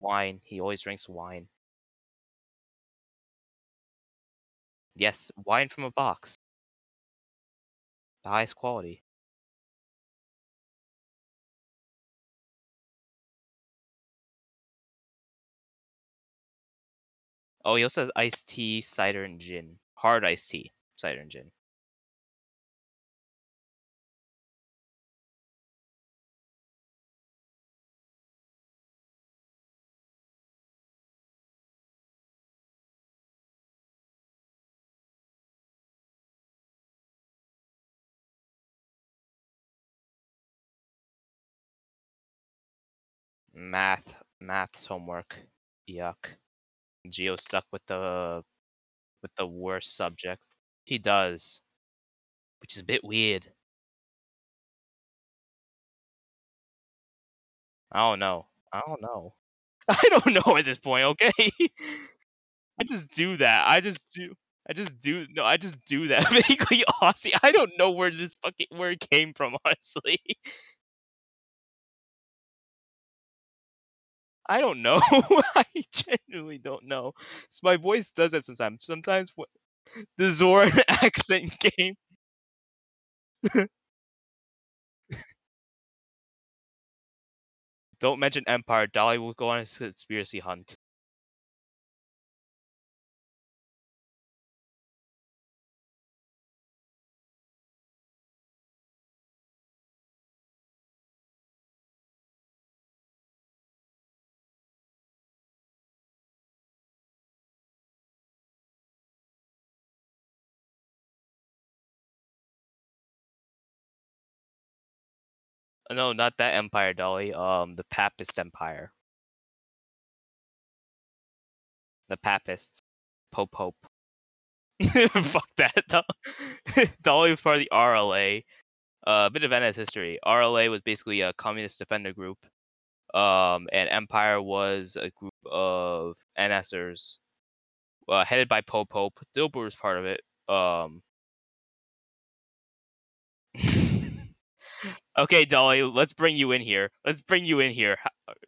Wine. He always drinks wine. Yes, wine from a box. The highest quality. Oh, he also has iced tea, cider, and gin. Hard iced tea, cider, and gin. Math. Maths homework. Yuck. Geo stuck with the with the worst subject. He does. Which is a bit weird. I don't know. I don't know. I don't know at this point, okay? I just do that. I just do I just do no, I just do that vaguely Aussie. I don't know where this fucking where it came from, honestly. I don't know. I genuinely don't know. So my voice does that sometimes. Sometimes the Zoran accent game. Don't mention Empire. Dolly will go on a conspiracy hunt. No, not that empire, Dolly. Um, the Papist Empire. The Papists. Pope Pope. Fuck that. Dolly was part of the RLA. Uh, a bit of NS history. RLA was basically a communist defender group. Um, and Empire was a group of NSers, uh, headed by Pope Pope. Dilbert was part of it. Um, okay, Dolly, let's bring you in here. Let's bring you in here.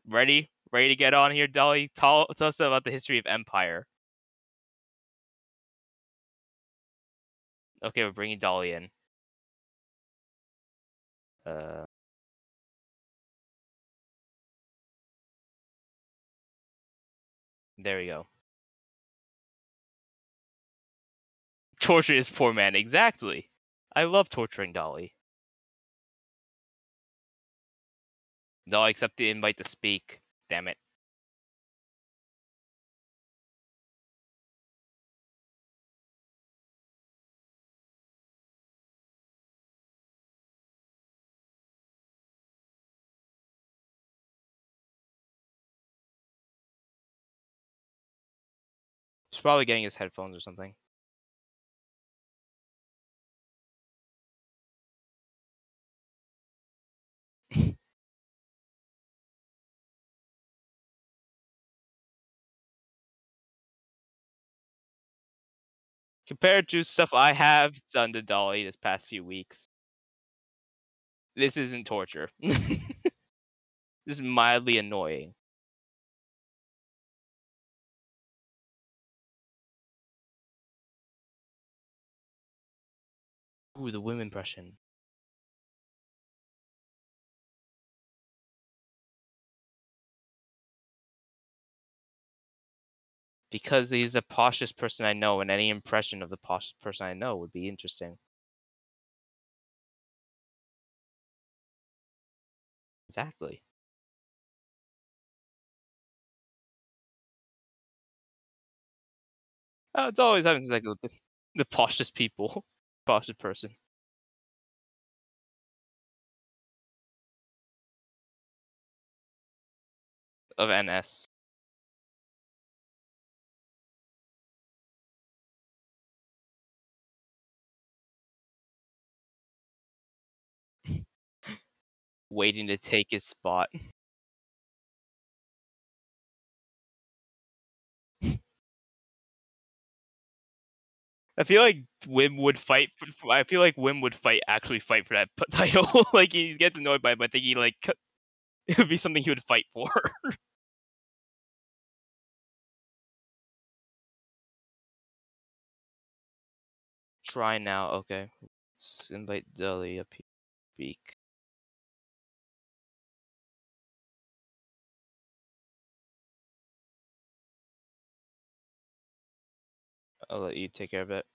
Ready? Ready to get on here, Dolly? Tell, tell us about the history of Empire. Okay, we're bringing Dolly in. Uh, there we go. Torture this poor man, exactly. I love torturing Dolly. Dolly accept the invite to speak. Damn it. He's probably getting his headphones or something. Compared to stuff I have done to Dolly this past few weeks, this isn't torture. this is mildly annoying. Ooh, the women impression. Because he's the poshest person I know, and any impression of the poshest person I know would be interesting. Exactly. Oh, it's always having like the, the poshest people, poshest person. Of NS. Waiting to take his spot. I feel like Wim would fight. For, I feel like Wim would fight, actually fight for that title. like he gets annoyed by it, but I think he like it would be something he would fight for. Try now. Okay, let's invite Dolly up here. Speak. I'll let you take care of it.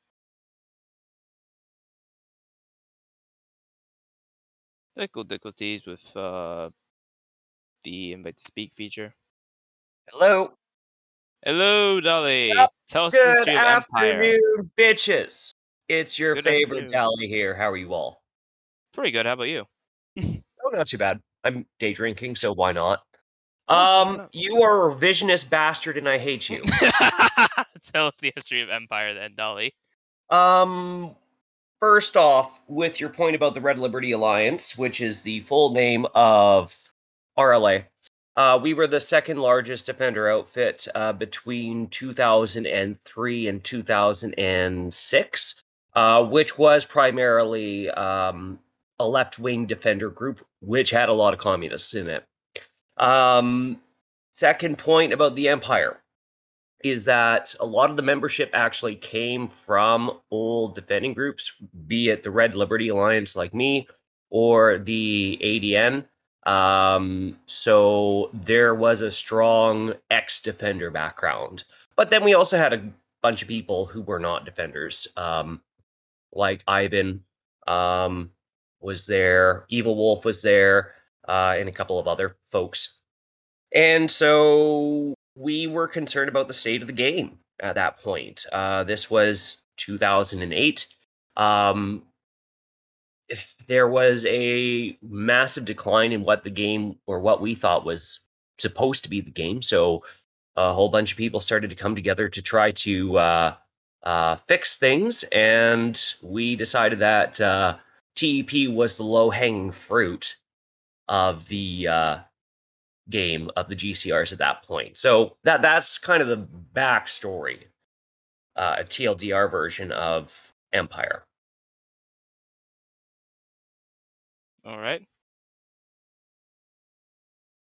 Technical difficulties with uh, the invite to speak feature. Hello. Hello, Dolly. Yep, Tell us the Good of Empire. afternoon, bitches. It's your Good favorite afternoon. Dolly here. How are you all? Pretty good. How about you? Oh, not too bad. I'm day drinking, so why not? Um, you are a revisionist bastard, and I hate you. Tell us the history of Empire, then, Dolly. Um, first off, with your point about the Red Liberty Alliance, which is the full name of RLA, uh, we were the second largest defender outfit uh, between 2003 and 2006, uh, which was primarily um, a left wing defender group, which had a lot of communists in it. Um, second point about the Empire is that a lot of the membership actually came from old defending groups, be it the Red Liberty Alliance like me or the ADN. Um, so there was a strong ex defender background. But then we also had a bunch of people who were not defenders, um, like Ivan um, was there, Evil Wolf was there, uh, and a couple of other folks. And so we were concerned about the state of the game at that point. Uh, this was 2008. Um, there was a massive decline in what the game or what we thought was supposed to be the game. So a whole bunch of people started to come together to try to uh, uh, fix things, and we decided that uh, TEP was the low hanging fruit of the uh, game of the GCRs at that point. So that that's kind of the backstory, uh, a TLDR version of Empire. All right.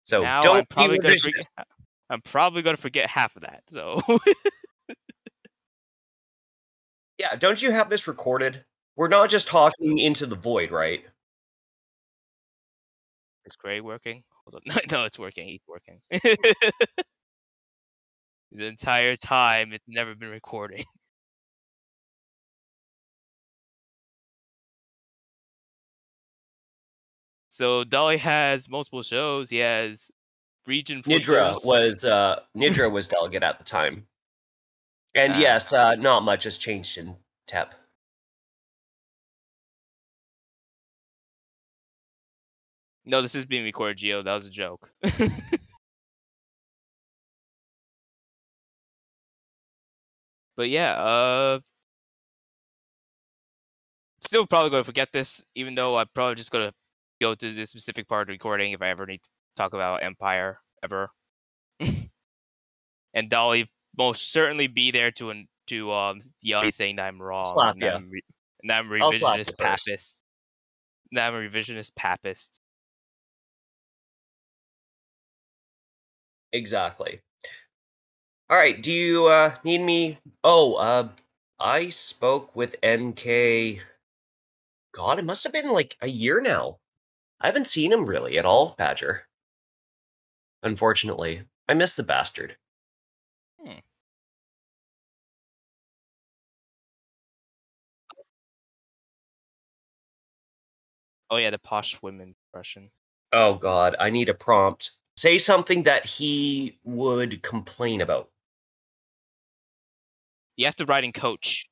So now don't I'm probably gonna forget. I'm probably gonna forget half of that. So Yeah, don't you have this recorded? We're not just talking into the void, right? is Gray working? Hold on. No, no, it's working. He's working. the entire time, it's never been recording. So Dolly has multiple shows. He has Region Nidra Flickers. was uh Nidra was delegate at the time. And Ah. yes, uh not much has changed in TEP. No, this is being recorded, Geo. That was a joke. but yeah, uh still probably gonna forget this, even though I'm probably just gonna go to this specific part of the recording if I ever need to talk about Empire ever. and Dolly most certainly be there to an- to um yell at saying that I'm wrong. Slap and that ya. I'm, re- and I'm I'll revisionist papist. And I'm a revisionist papist. Exactly. All right, do you uh need me Oh, uh I spoke with NK God, it must have been like a year now. I haven't seen him really at all, Badger. Unfortunately. I miss the bastard. Hmm. Oh yeah, the posh women impression. Oh god, I need a prompt. Say something that he would complain about. You have to ride in coach.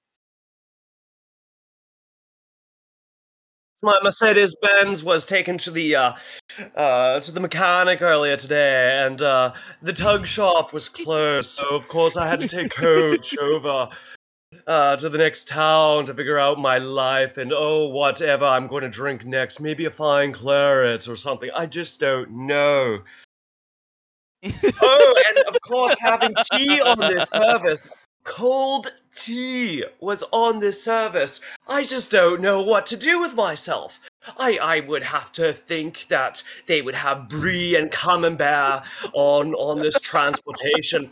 My Mercedes Benz was taken to the uh, uh, to the mechanic earlier today, and uh, the tug shop was closed. So of course I had to take coach over uh, to the next town to figure out my life and oh whatever I'm going to drink next. Maybe a fine claret or something. I just don't know. oh, and of course having tea on this service. Cold tea was on this service. I just don't know what to do with myself. I, I would have to think that they would have brie and camembert on on this transportation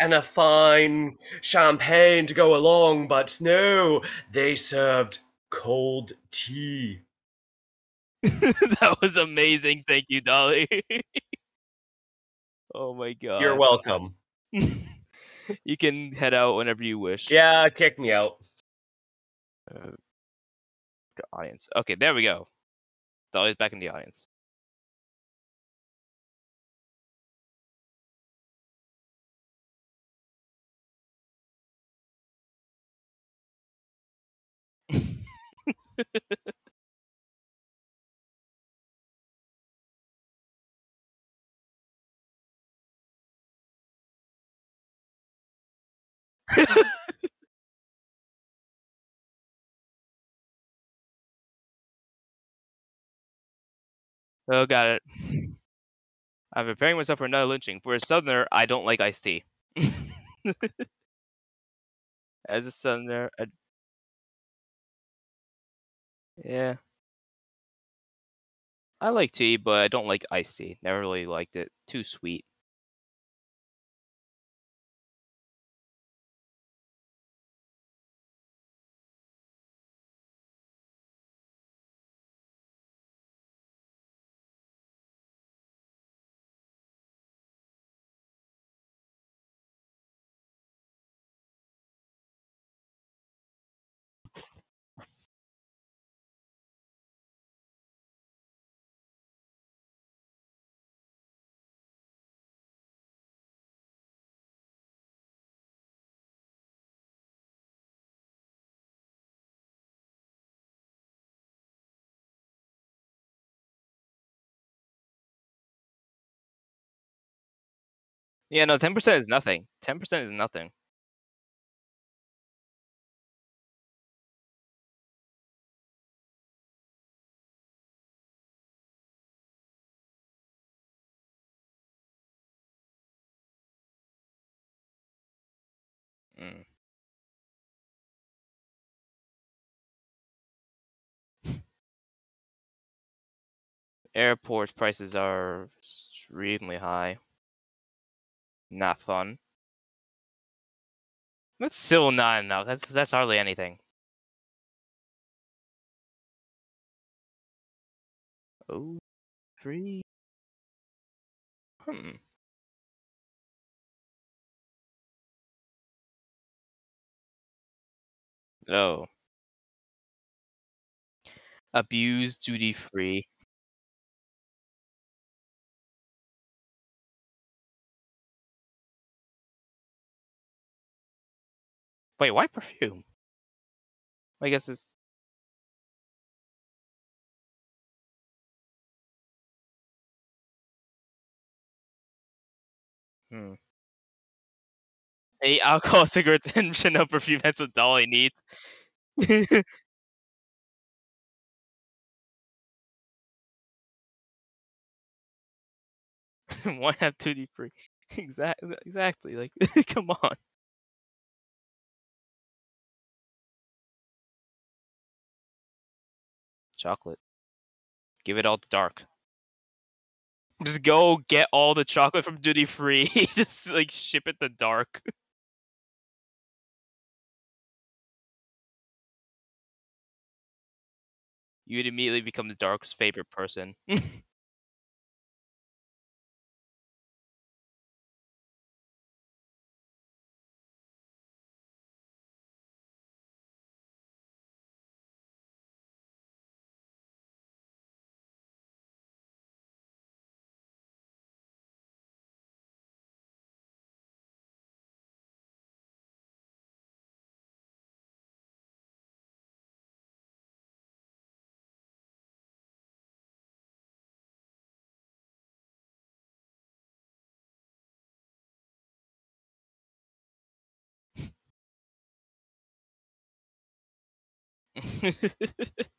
and a fine champagne to go along, but no, they served cold tea. that was amazing. Thank you, Dolly. oh my god. You're welcome. you can head out whenever you wish. Yeah, kick me out. Uh, the audience. Okay, there we go. Dolly's back in the audience. oh, got it. I'm preparing myself for another lynching. For a southerner, I don't like iced tea. As a southerner, I... yeah. I like tea, but I don't like iced tea. Never really liked it. Too sweet. Yeah, no, 10% is nothing. 10% is nothing. Mm. Airport prices are extremely high. Not fun. That's still not enough. That's that's hardly anything. Oh, three. Hmm. Oh. Abuse duty free. Wait, why perfume? I guess it's. Hmm. Hey, alcohol, cigarettes, and Chanel perfume. That's what Dolly needs. Why have duty free? Exactly. Exactly. Like, come on. Chocolate. Give it all to dark. Just go get all the chocolate from duty free. Just like ship it to dark. You'd immediately become Dark's favorite person.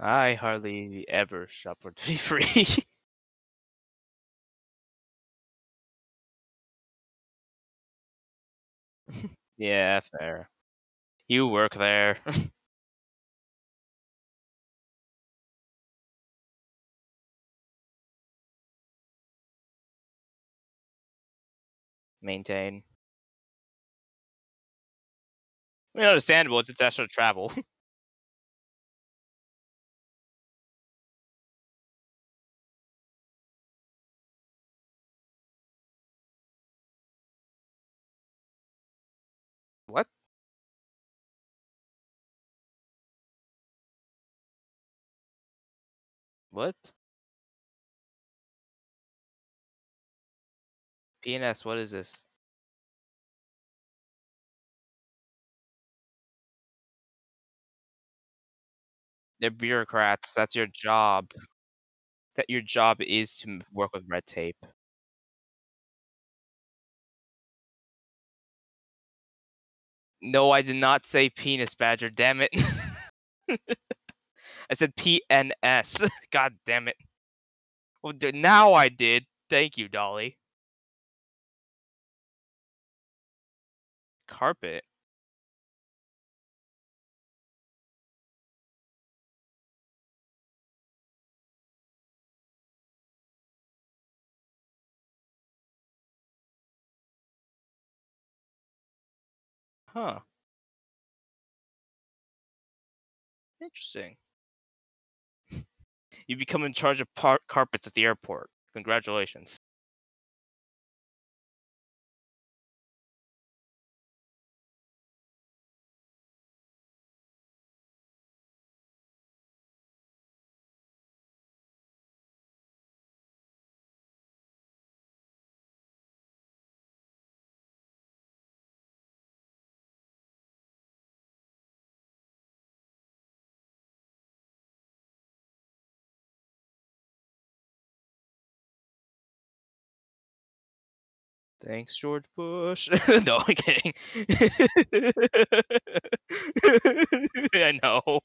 I hardly ever shop for duty free. yeah, fair. You work there. Maintain. I mean, understandable. It's international travel. what? What? PNS, what is this? They're bureaucrats. That's your job. That your job is to work with red tape. No, I did not say penis badger. Damn it. I said PNS. God damn it. Well, now I did. Thank you, Dolly. Carpet. Huh. Interesting. You become in charge of par- carpets at the airport. Congratulations. Thanks, George Bush. no, I'm kidding. I know.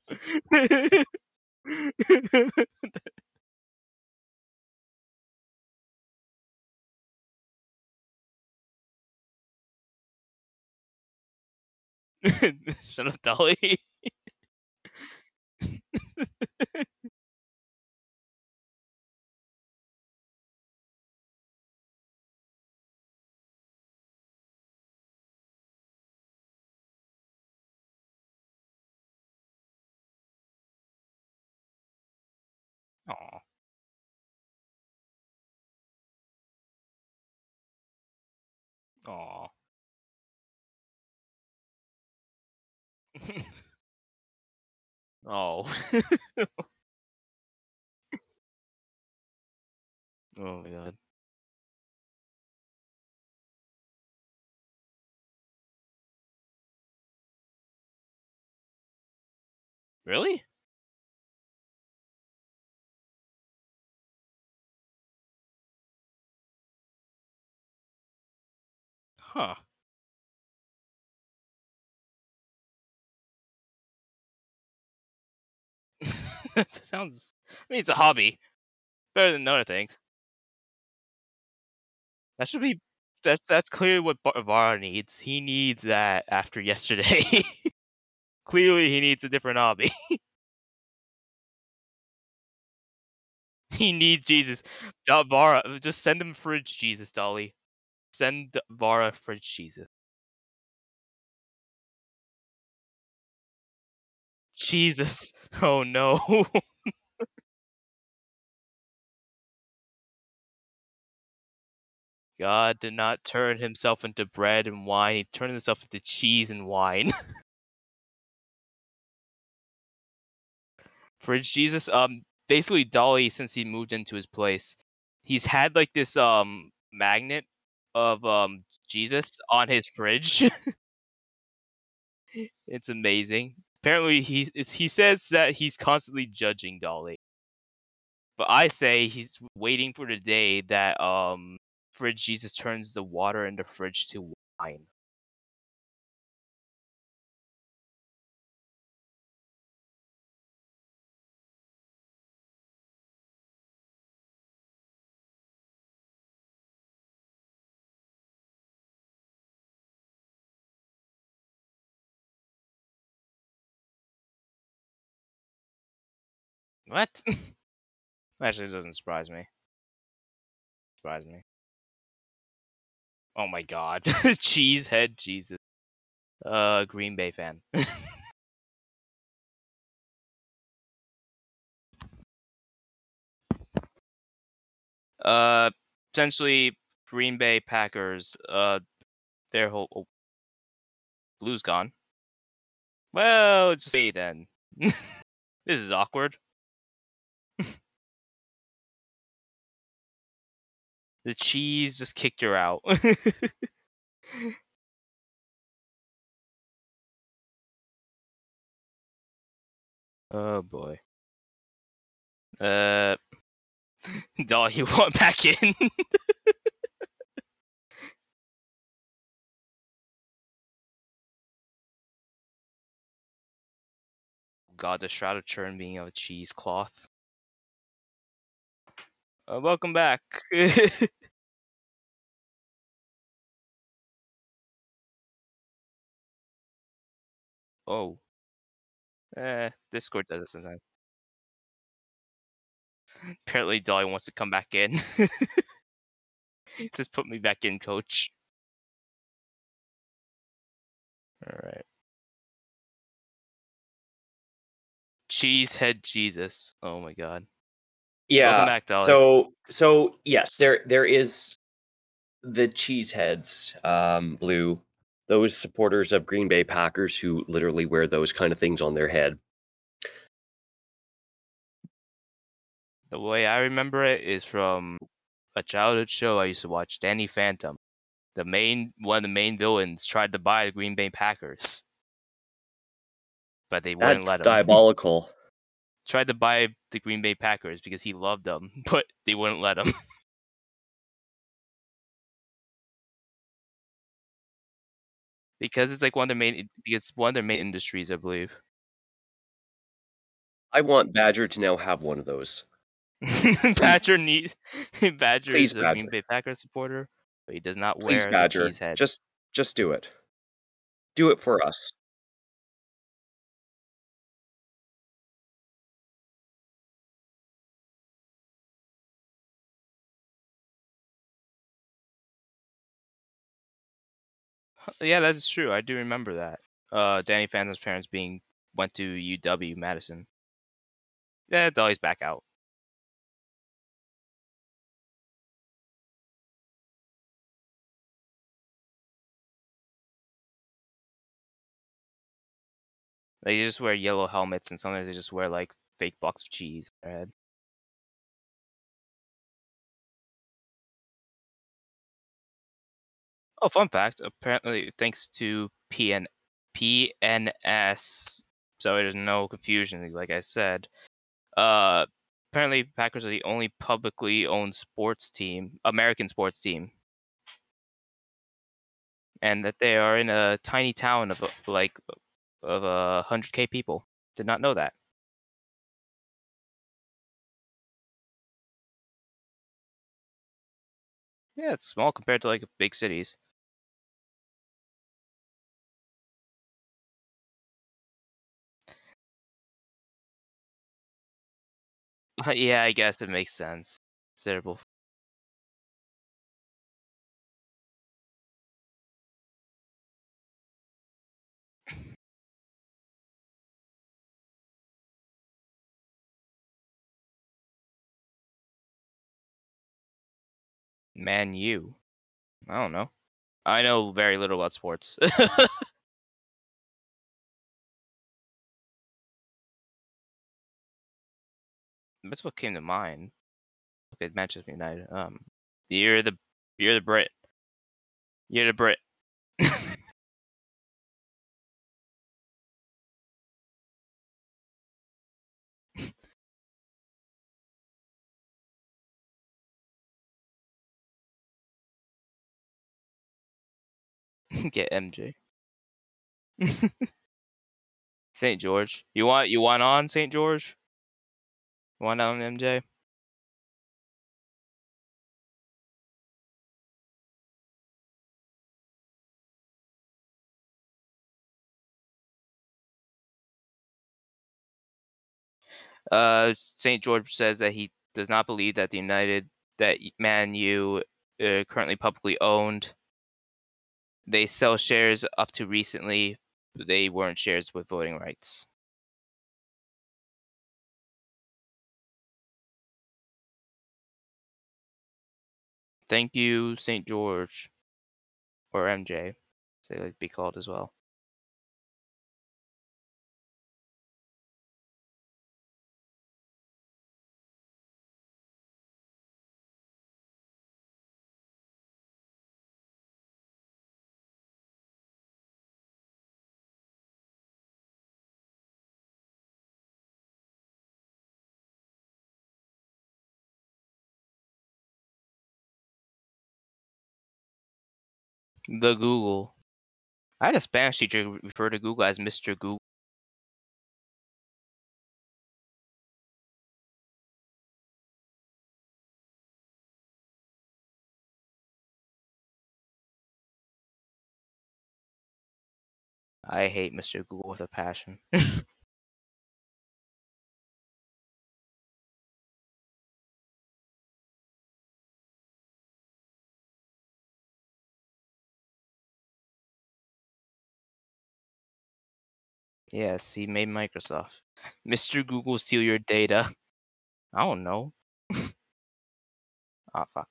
Shut up, Dolly. Aw. oh. oh my god. Really? Huh. sounds. I mean, it's a hobby. Better than other things. That should be. That's that's clearly what Barvara needs. He needs that after yesterday. clearly, he needs a different hobby. he needs Jesus. Da- just send him fridge Jesus, Dolly. Send Vara for Jesus. Jesus. Oh no. God did not turn himself into bread and wine. He turned himself into cheese and wine. Fridge Jesus. Um, basically Dolly, since he moved into his place, he's had like this um magnet of um Jesus on his fridge. it's amazing. Apparently, he he says that he's constantly judging Dolly, but I say he's waiting for the day that um Fridge Jesus turns the water in the fridge to wine. What? Actually, it doesn't surprise me. Surprise me. Oh my god. Cheesehead Jesus. Uh, Green Bay fan. uh, essentially, Green Bay Packers. Uh, their whole oh, Blues gone. Well, just say then. this is awkward. The cheese just kicked her out. Oh boy. Uh, doll, you want back in? God, the Shroud of Turin being of a cheesecloth. Uh, welcome back. oh. Eh, Discord does it sometimes. Apparently, Dolly wants to come back in. Just put me back in, coach. Alright. Cheesehead Jesus. Oh my god. Yeah. back. So so yes, there there is the cheeseheads, um, blue, those supporters of Green Bay Packers who literally wear those kind of things on their head. The way I remember it is from a childhood show I used to watch, Danny Phantom. The main one of the main villains tried to buy the Green Bay Packers. But they wouldn't let him. diabolical. Tried to buy the Green Bay Packers because he loved them, but they wouldn't let him. because it's like one of their main because one of their main industries, I believe. I want Badger to now have one of those. Badger needs Badger Please, is a Badger. Green Bay Packers supporter, but he does not Please, wear Badger, just just do it. Do it for us. Yeah, that is true. I do remember that. Uh, Danny Phantom's parents being went to UW Madison. Yeah, Dolly's back out. They just wear yellow helmets, and sometimes they just wear like fake blocks of cheese on their head. Oh, fun fact! Apparently, thanks to PN PNS, so there's no confusion. Like I said, uh, apparently Packers are the only publicly owned sports team, American sports team, and that they are in a tiny town of uh, like of a hundred k people. Did not know that. Yeah, it's small compared to like big cities. yeah, I guess it makes sense. Considerable. Man, you. I don't know. I know very little about sports. That's what came to mind. Okay, Manchester United. Um, you're the you're the Brit. You're the Brit. Get MJ. St. George. You want you want on St. George? Want on MJ? Uh, St. George says that he does not believe that the United that Man U uh, currently publicly owned. They sell shares up to recently. They weren't shares with voting rights. Thank you, St. George, or MJ, as they like be called as well. The Google. I had a Spanish teacher refer to Google as Mr. Google. I hate Mr. Google with a passion. yes, he made Microsoft. Mr. Google steal your data. I don't know. Ah, fuck.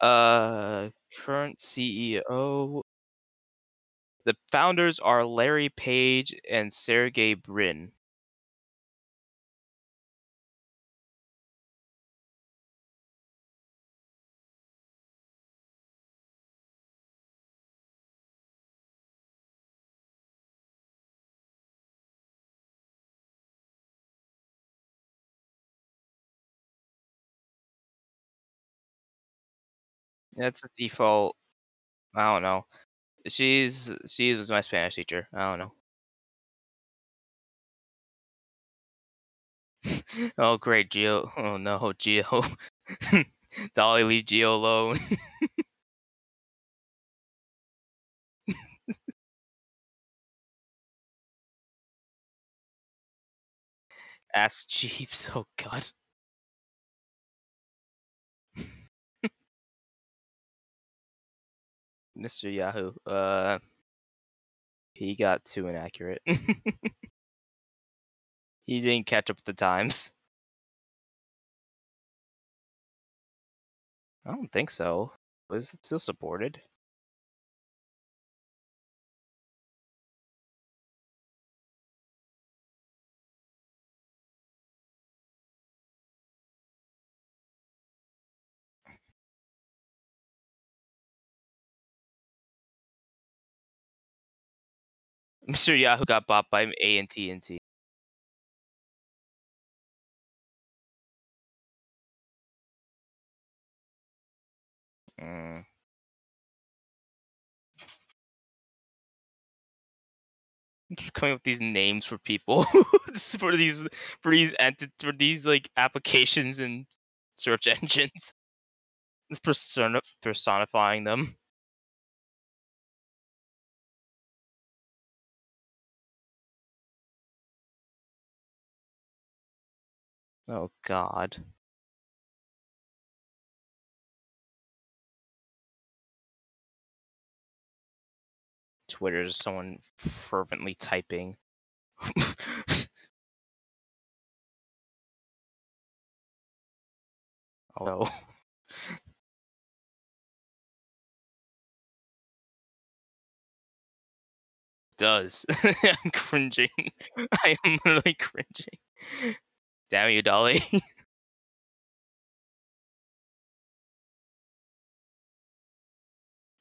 Uh, current CEO. The founders are Larry Page and Sergey Brin. That's the default. I don't know. She's she was my Spanish teacher. I don't know. oh great, Geo. Oh no, Geo. Dolly leave Geo alone. Ask Jeeves. Oh god. Mr. Yahoo. Uh, he got too inaccurate. he didn't catch up with the times. I don't think so. Was it still supported? Mr. Yahoo got bought by A and T. Mm. Just coming up with these names for people for these for these enti- for these like applications and search engines. It's persona- personifying them. Oh God. Twitter is someone fervently typing. oh. Does. I'm cringing. I am literally cringing. Damn you, Dolly.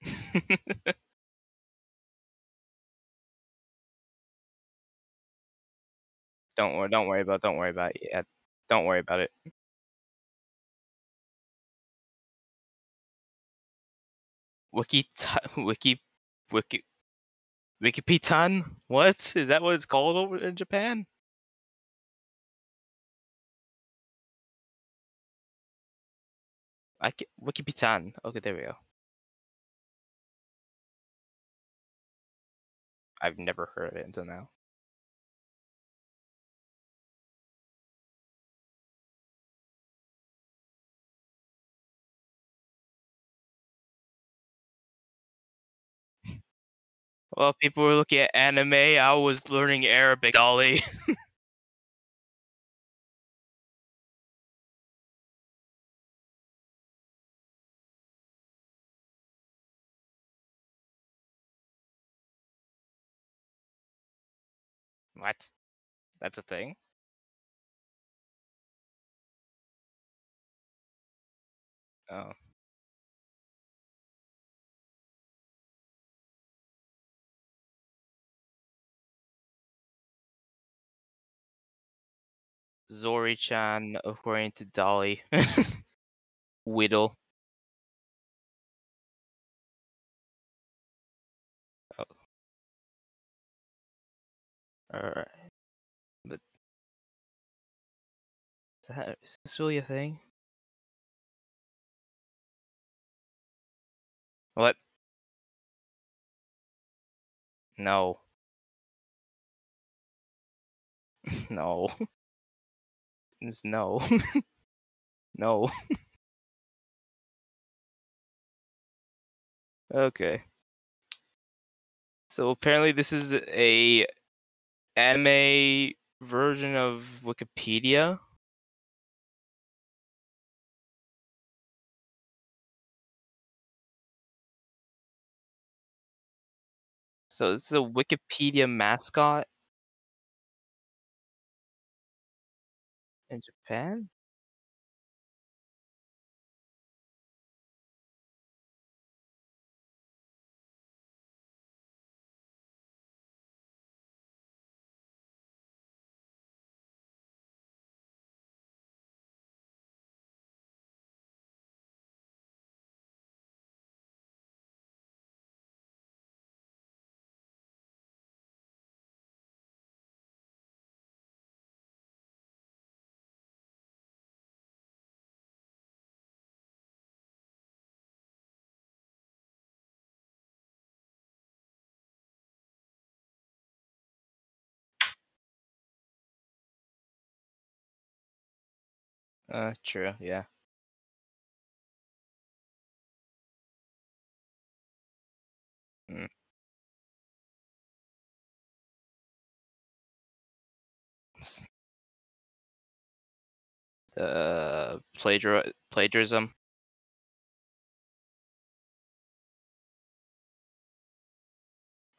don't worry. Don't worry about. Don't worry about it. Yeah, don't worry about it. Wiki, wiki, wiki, Wikipedia. What is that? What it's called over in Japan? I can, Wikipedia. Okay, there we go. I've never heard of it until now. Well, people were looking at anime. I was learning Arabic, Dolly. what? That's a thing? Oh. Zori-chan, according to Dolly. Whittle. Alright. But is, that, is this really a thing? What? No. no. Just no. no. okay. So apparently this is a anime version of Wikipedia. So this is a Wikipedia mascot in Japan? Uh, true, yeah. Mm. Uh, plagiar plagiarism.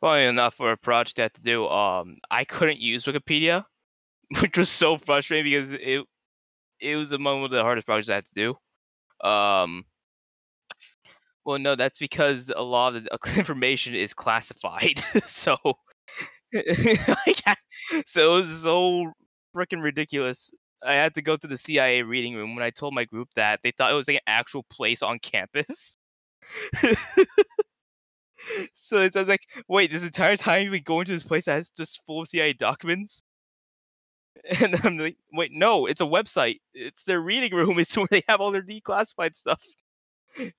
Funny enough, for a project I had to do, um, I couldn't use Wikipedia, which was so frustrating because it it was among one of the hardest projects I had to do. Um, well, no, that's because a lot of the information is classified, so so it was so freaking ridiculous. I had to go to the CIA reading room. When I told my group that, they thought it was like an actual place on campus. so it sounds like, wait, this entire time you've been going to this place that's just full of CIA documents? And I'm like, wait, no, it's a website. It's their reading room. It's where they have all their declassified stuff.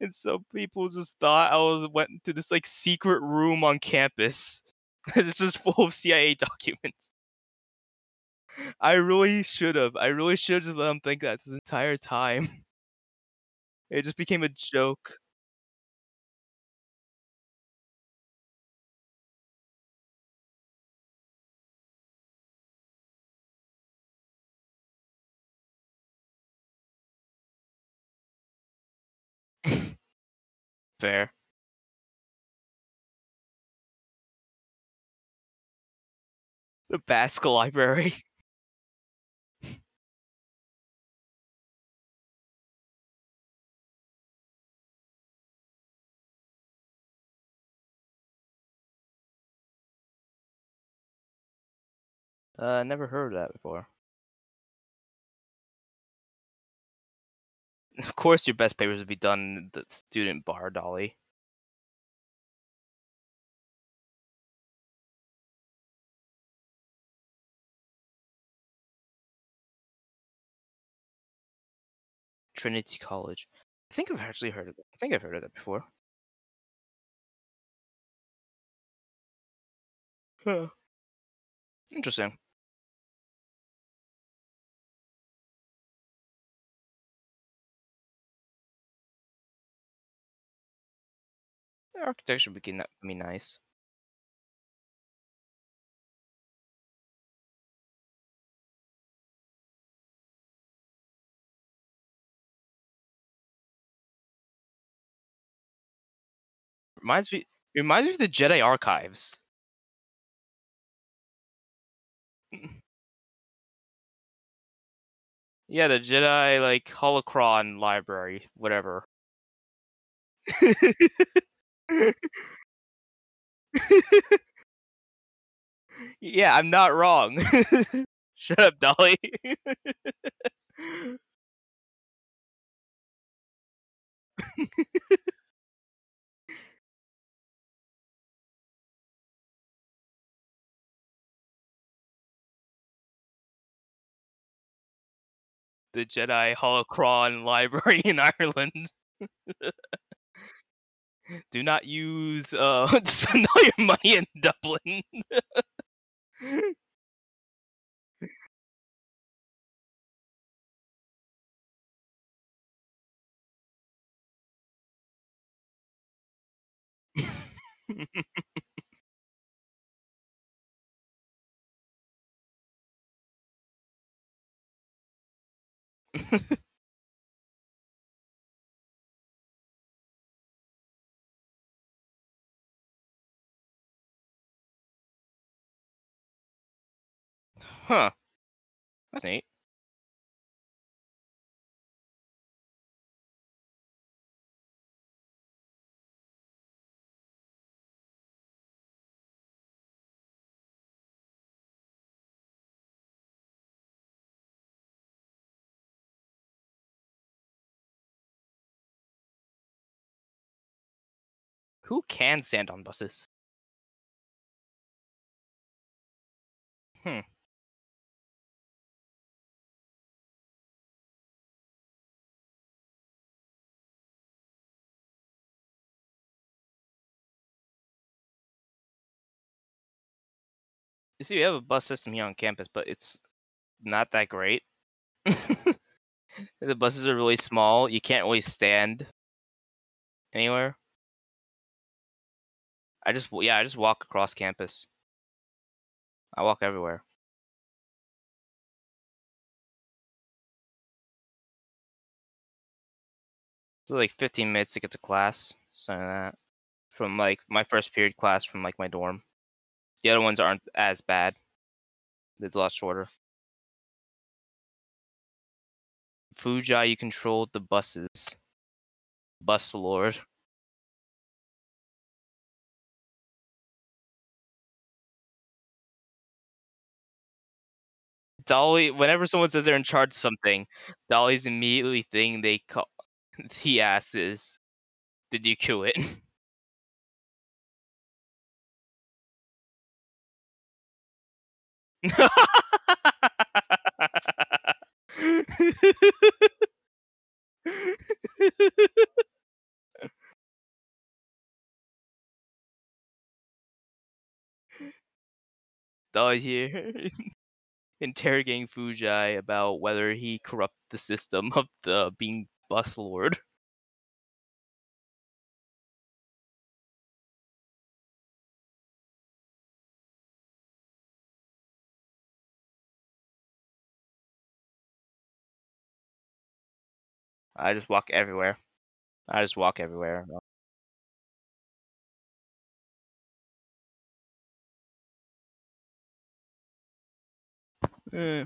And so people just thought I was went to this like secret room on campus. it's just full of CIA documents. I really should have. I really should have just let them think that this entire time. It just became a joke. Fair. The Basque Library. Uh, never heard of that before. Of course, your best papers would be done in the student bar, Dolly. Trinity College. I think I've actually heard of that. I think I've heard of that before. Huh. Interesting. Architecture would be nice. Reminds me reminds me of the Jedi Archives. Yeah, the Jedi like holocron library, whatever. yeah, I'm not wrong. Shut up, Dolly. the Jedi Holocron Library in Ireland. Do not use uh spend all your money in Dublin. huh. That's neat. Who can stand on buses? Hmm. You see, we have a bus system here on campus, but it's not that great. the buses are really small. You can't really stand anywhere. I just yeah, I just walk across campus. I walk everywhere. It's like 15 minutes to get to class, something like that. From like my first period class from like my dorm. The other ones aren't as bad. It's a lot shorter. Fuji, you controlled the buses. Bus lord. Dolly, whenever someone says they're in charge of something, Dolly's immediately thing they call he asks is, "Did you kill it?" Dolly here interrogating Fuji about whether he corrupted the system of the being bus lord. I just walk everywhere. I just walk everywhere. Eh.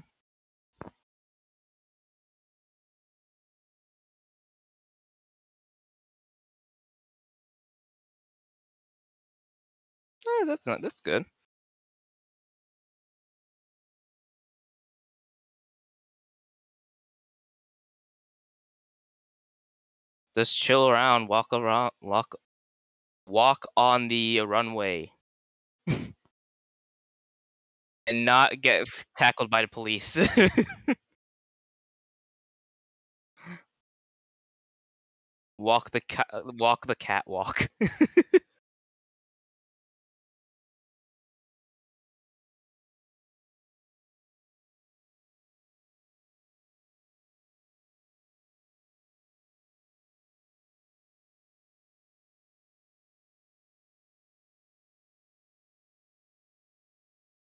Eh, that's not that's good. Just chill around, walk around, walk, walk on the runway, and not get tackled by the police. walk the cat, walk the catwalk.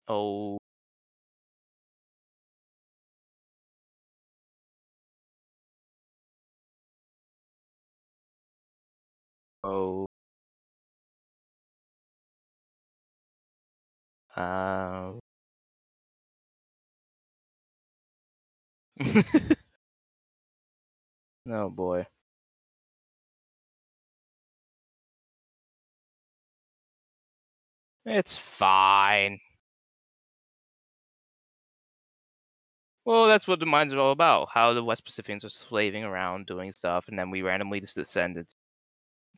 oh, oh. Um. oh boy. It's fine. Well, that's what the mines are all about. How the West Pacifians are slaving around doing stuff, and then we randomly just descend into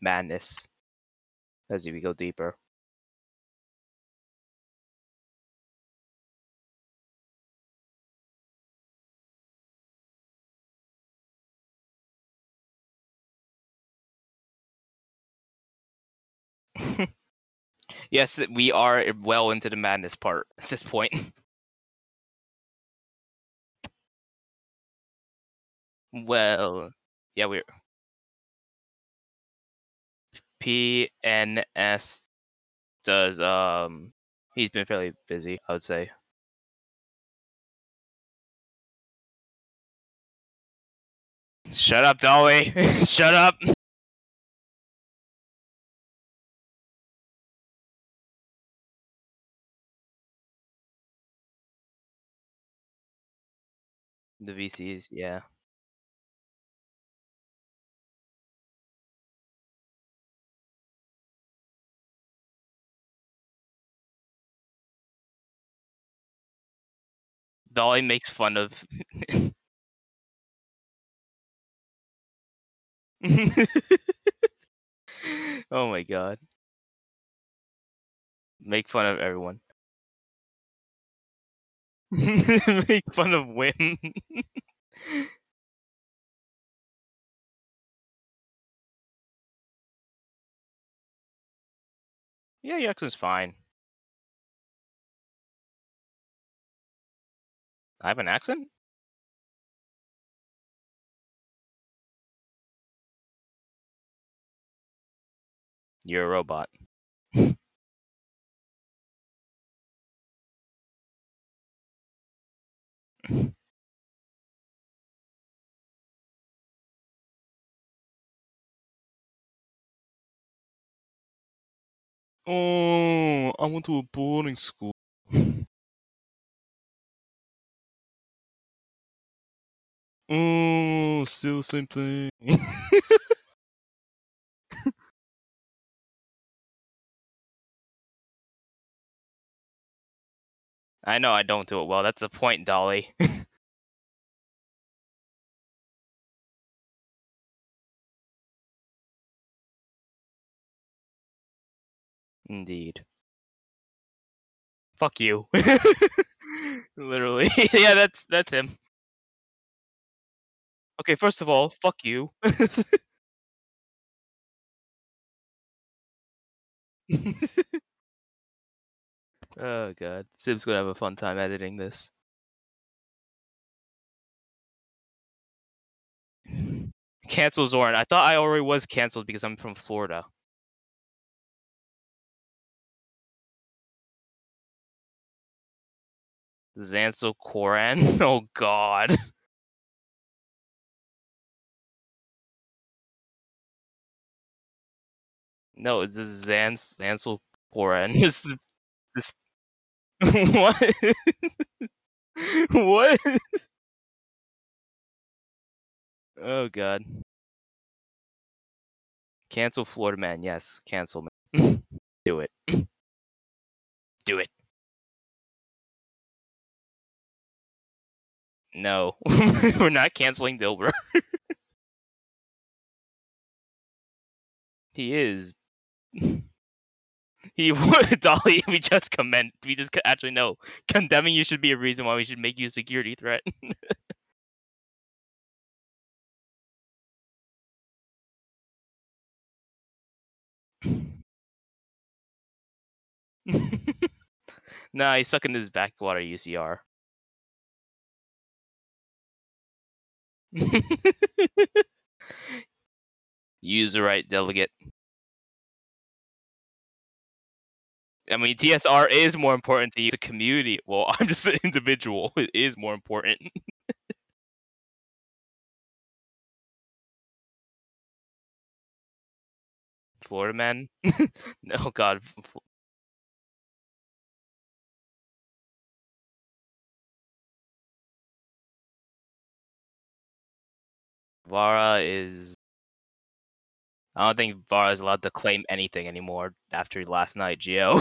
madness as we go deeper. yes, we are eh, well into the madness part at this point. well, yeah, we're PNS does um he's been fairly busy, I would say. Shut up, Dolly. Shut up. The VCs, yeah. Dolly makes fun of oh my god. Make fun of everyone. Make fun of Wim. yeah, accent's fine. I have an accent? You're a robot. Oh, I went to a boarding school. Oh, still the same thing. I know I don't do it well. That's the point, Dolly. Indeed. Fuck you. Literally. yeah, that's that's him. Okay, first of all, fuck you. oh god. Sim's gonna have a fun time editing this. Cancel Zoran. I thought I already was canceled because I'm from Florida. Zansel Koran? Oh god. No, it's just Zans Zansel Koran. This is this what? what? Oh god. Cancel Florida man. Yes, cancel man. Do it. Do it. No, we're not canceling Dilber. he is. He would, Dolly. We just comment. We just actually no. Condemning you should be a reason why we should make you a security threat. nah, he's sucking his backwater UCR. User right delegate. I mean, TSR is more important to you. The community. Well, I'm just an individual. It is more important. Florida man. no, God. Vara is. I don't think VAR is allowed to claim anything anymore after last night, Gio.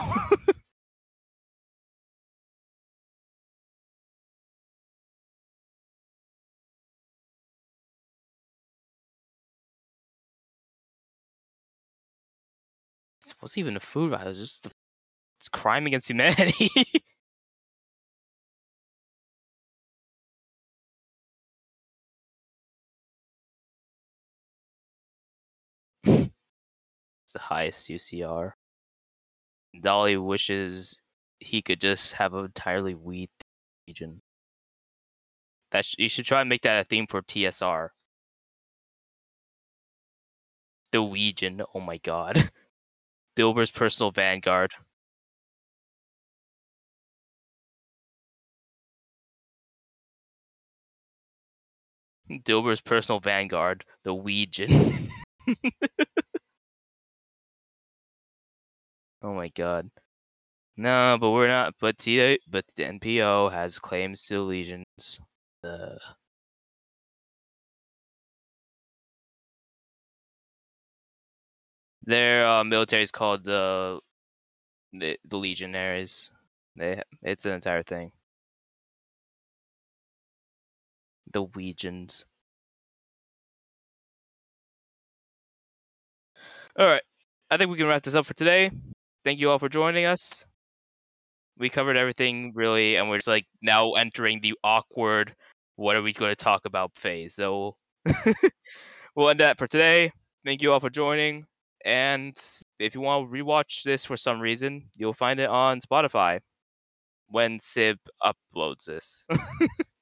What's even a food riot. Was just a, it's crime against humanity. the highest UCR. Dolly wishes he could just have an entirely weed region. That sh- you should try and make that a theme for TSR. The Weegian, oh my god. Dilber's personal vanguard. Dilber's personal vanguard, the Weegian. oh my god. No, but we're not. But T, but the NPO has claims to legions. Uh, their uh, military is called the, the the Legionaries. They it's an entire thing. The Weegians. All right, I think we can wrap this up for today. Thank you all for joining us. We covered everything really, and we're just like now entering the awkward "what are we going to talk about" phase. So we'll end that for today. Thank you all for joining. And if you want to rewatch this for some reason, you'll find it on Spotify when Sib uploads this.